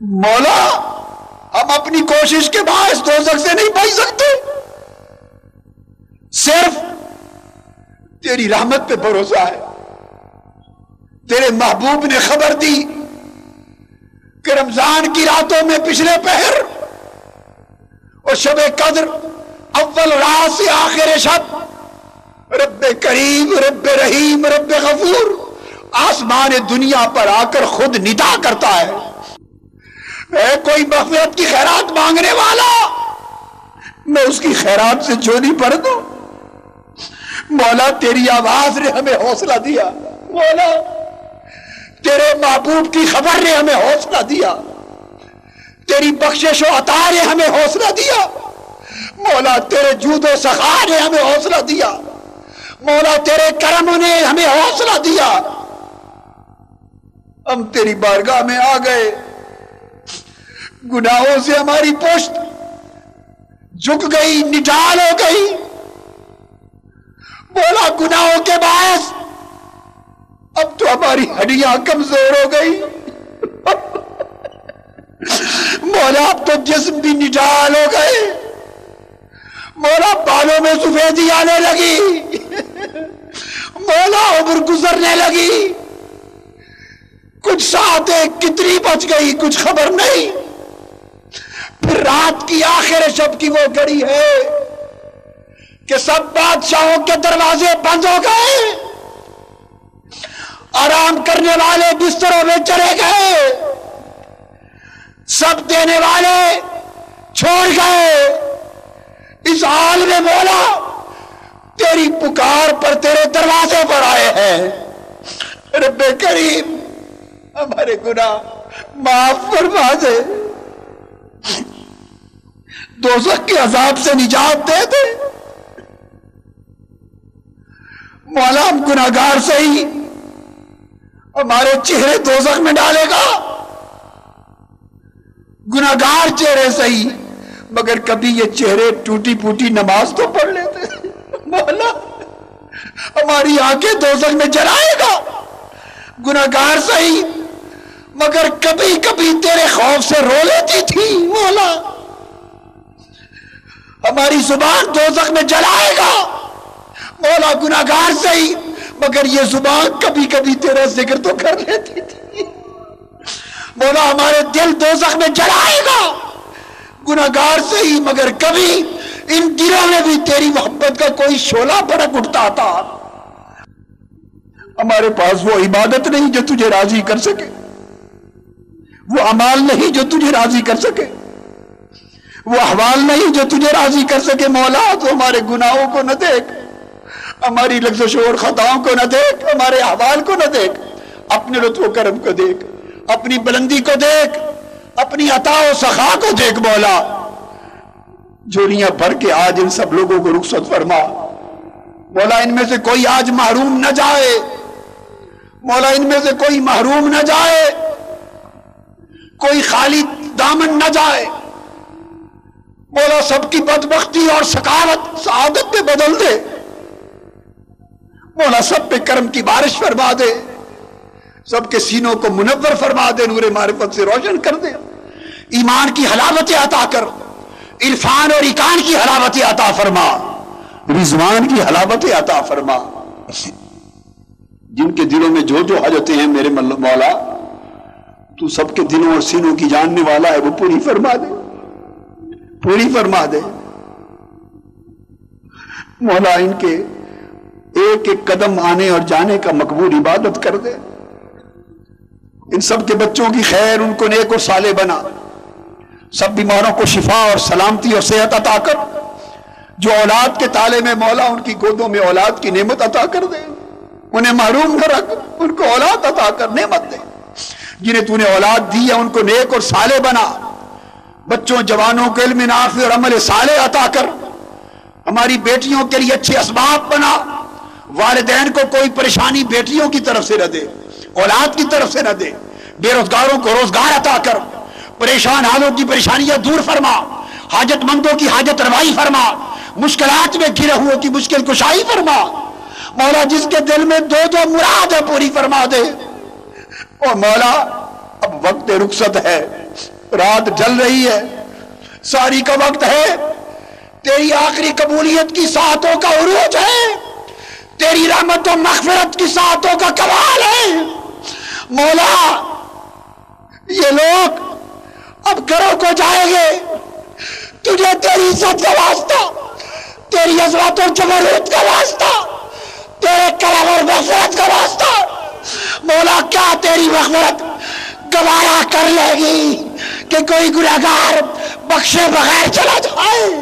Speaker 1: مولا، ہم اپنی کوشش کے باعث دو سے نہیں بچ سکتے۔ صرف تیری رحمت پہ بھروسہ ہے۔ تیرے محبوب نے خبر دی کہ رمضان کی راتوں میں پچھلے پہر اور شب قدر اول رات سے آخر شب رب کریم، رب رحیم، رب غفور۔ آسمان دنیا پر آ کر خود ندا کرتا ہے۔ اے کوئی مغفرت کی خیرات مانگنے والا، میں اس کی خیرات سے چوری پڑ دوں مولا، تیری آواز نے ہمیں حوصلہ دیا۔ مولا، تیرے محبوب کی خبر نے ہمیں حوصلہ دیا۔ تیری بخشش و عطا نے ہمیں حوصلہ دیا۔ مولا، تیرے جود و سخا نے ہمیں حوصلہ دیا۔ مولا تیرے کرم نے ہمیں حوصلہ دیا۔ ہم تیری بارگاہ میں آ گئے۔ گناہوں سے ہماری پوشت جھک گئی نڈال ہو گئی۔ بولا گناہوں کے باعث اب تو ہماری ہڈیاں کمزور ہو گئی۔ مولا اب تو جسم بھی نڈال ہو گئے۔ مولا بالوں میں سفیدی آنے لگی۔ مولا عمر گزرنے لگی۔ کچھ ساتیں کتنی بچ گئی، کچھ خبر نہیں۔ پھر رات کی آخر شب کی وہ گڑی ہے کہ سب بادشاہوں کے دروازے بند ہو گئے۔ آرام کرنے والے بستروں میں چلے گئے۔ سب دینے والے چھوڑ گئے۔ اس حال میں بولا تیری پکار پر تیرے دروازے پر آئے ہیں۔ رب کریم، ہمارے گناہ معاف فرما دے۔ دوزخ کے عذاب سے نجات دے دے۔ مولا ہم گناہگار سے ہی ہمارے چہرے دوزخ میں ڈالے گا۔ گناہگار چہرے سے ہی مگر کبھی یہ چہرے ٹوٹی پوٹی نماز تو پڑھ لیتے۔ مولا، ہماری آنکھیں دوزخ میں جلائے گا۔ گناہگار سے ہی مگر کبھی کبھی تیرے خوف سے رو لیتی تھی۔ مولا، ہماری زبان دوزخ میں جلائے گا۔ مولا، گناہگار سے ہی مگر یہ زبان کبھی کبھی تیرا ذکر تو کر لیتی تھی۔ مولا، ہمارے دل دوزخ میں جلائے گا۔ گناہگار سے ہی مگر کبھی ان دلوں میں بھی تیری محبت کا کوئی شولہ بڑک اٹھتا تھا۔ ہمارے پاس وہ عبادت نہیں جو تجھے راضی کر سکے۔ وہ امال نہیں جو تجھے راضی کر سکے۔ وہ احوال نہیں جو تجھے راضی کر سکے۔ مولا، تو ہمارے گناہوں کو نہ دیکھ۔ ہماری لفظ و شور خطاؤں کو نہ دیکھ۔ ہمارے احوال کو نہ دیکھ۔ اپنے لطف و کرم کو دیکھ۔ اپنی بلندی کو دیکھ۔ اپنی عطا و سخا کو دیکھ مولا۔ جوڑیاں بھر کے آج ان سب لوگوں کو رخصت فرما۔ مولا، ان میں سے کوئی آج محروم نہ جائے۔ مولا، ان میں سے کوئی محروم نہ جائے۔ کوئی خالی دامن نہ جائے۔ مولا، سب کی بدبختی اور سکاوت سعادت پہ بدل دے۔ مولا، سب پہ کرم کی بارش فرما دے۔ سب کے سینوں کو منور فرما دے، نور معرفت سے روشن کر دے۔ ایمان کی حلاوت عطا کر عرفان اور اکان کی حلاوت عطا فرما۔ رضوان کی حلاوت عطا فرما۔ جن کے دلوں میں جو جو حاجتیں ہیں میرے مولا، تو سب کے دلوں اور سینوں کی جاننے والا ہے، وہ پوری فرما دے۔ پوری فرما دے۔ مولا ان کے ایک ایک قدم آنے اور جانے کا مقبول عبادت کر دے۔ ان سب کے بچوں کی خیر، ان کو نیک اور سالے بنا۔ سب بیماروں کو شفا اور سلامتی اور صحت عطا کر۔ جو اولاد کے تالے میں مولا، ان کی گودوں میں اولاد کی نعمت عطا کر دے۔ انہیں محروم نہ رکھ، ان کو اولاد عطا کر نعمت دے۔ جنہیں تو نے اولاد دی ہے، ان کو نیک اور سالے بنا۔ بچوں، جوانوں کے علم نافع اور عمل سالے عطا کر۔ ہماری بیٹیوں کے لیے اچھے اسباب بنا۔ والدین کو کوئی پریشانی بیٹیوں کی طرف سے نہ دے۔ اولاد کی طرف سے نہ دے۔ بے روزگاروں کو روزگار عطا کر۔ پریشان حالوں کی پریشانیاں دور فرما۔ حاجت مندوں کی حاجت روائی فرما۔ مشکلات میں گرے ہوئے کی مشکل کشائی فرما۔ مولا جس کے دل میں دو دو مراد ہے پوری فرما دے۔ اور مولا، اب وقت رخصت ہے۔ رات جل رہی ہے۔ ساری کا وقت ہے۔ تیری آخری قبولیت کی ساتوں کا عروج ہے۔ تیری رحمت و مغفرت کی ساتوں کا کمال ہے۔ مولا، یہ لوگ اب گھروں کو جائیں گے۔ تجھے تیری عزت کا واسطہ، تیری عزت و جمہوریت کا واسطہ،
Speaker 2: تیرے کرم اور مغفرت کا واسطہ۔ مولا، کیا تیری مغفرت گوارا کر لے گی کہ کوئی گناہگار بخشے بغیر چلا جائے؟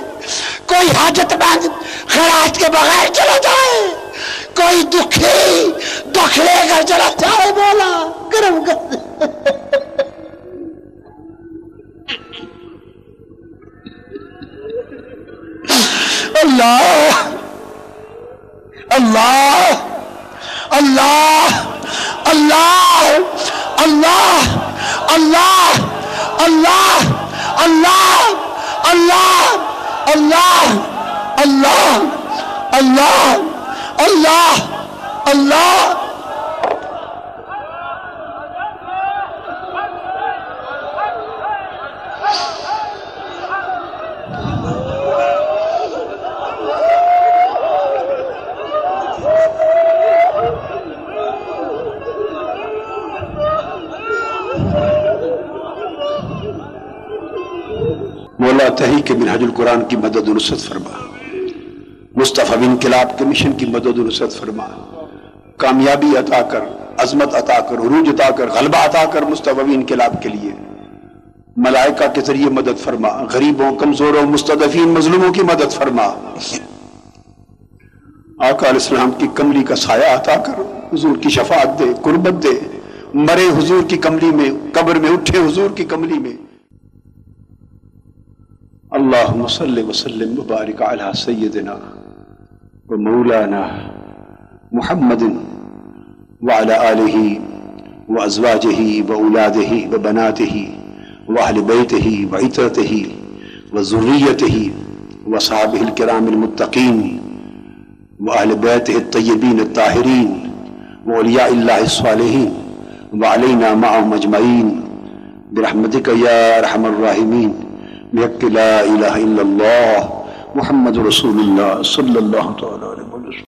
Speaker 2: کوئی حاجت مند خراج کے بغیر چلا جائے؟ کوئی دکھی دکھ لے کر چلا جائے مولا؟ کرم کر اللہ اللہ اللہ اللہ اللہ اللہ اللہ اللہ اللہ اللہ اللہ اللہ اللہ اللہ
Speaker 1: مولا تحریک منہج القرآن کی مدد و نصرت فرما۔ مصطفیٰ انقلاب کے مشن کی مدد و نصرت فرما۔ کامیابی عطا کر، عظمت عطا کر، عروج عطا کر، غلبہ عطا کر مصطفیٰ انقلاب کے لیے۔ ملائکہ کے ذریعے مدد فرما۔ غریبوں، کمزوروں مستدفین مظلوموں کی مدد فرما۔ آقا علیہ السلام کی کملی کا سایہ عطا کر، حضور کی شفاعت دے، قربت دے۔ مرے حضور کی کملی میں، قبر میں اٹھے حضور کی کملی میں۔ اللهم صل وسلم وبارك على سيدنا ومولانا محمد وعلى آله وأزواجه وأولاده وبناته وأهل بيته وعترته وذريته وصحابه الكرام المتقين وأهل بيته الطيبين الطاهرين وأولياء الله الصالحين وعلينا معهم أجمعين برحمتك يا أرحم الراحمين بحق لا الہ الا اللہ محمد رسول اللہ صلی اللہ تعالی علیہ وسلم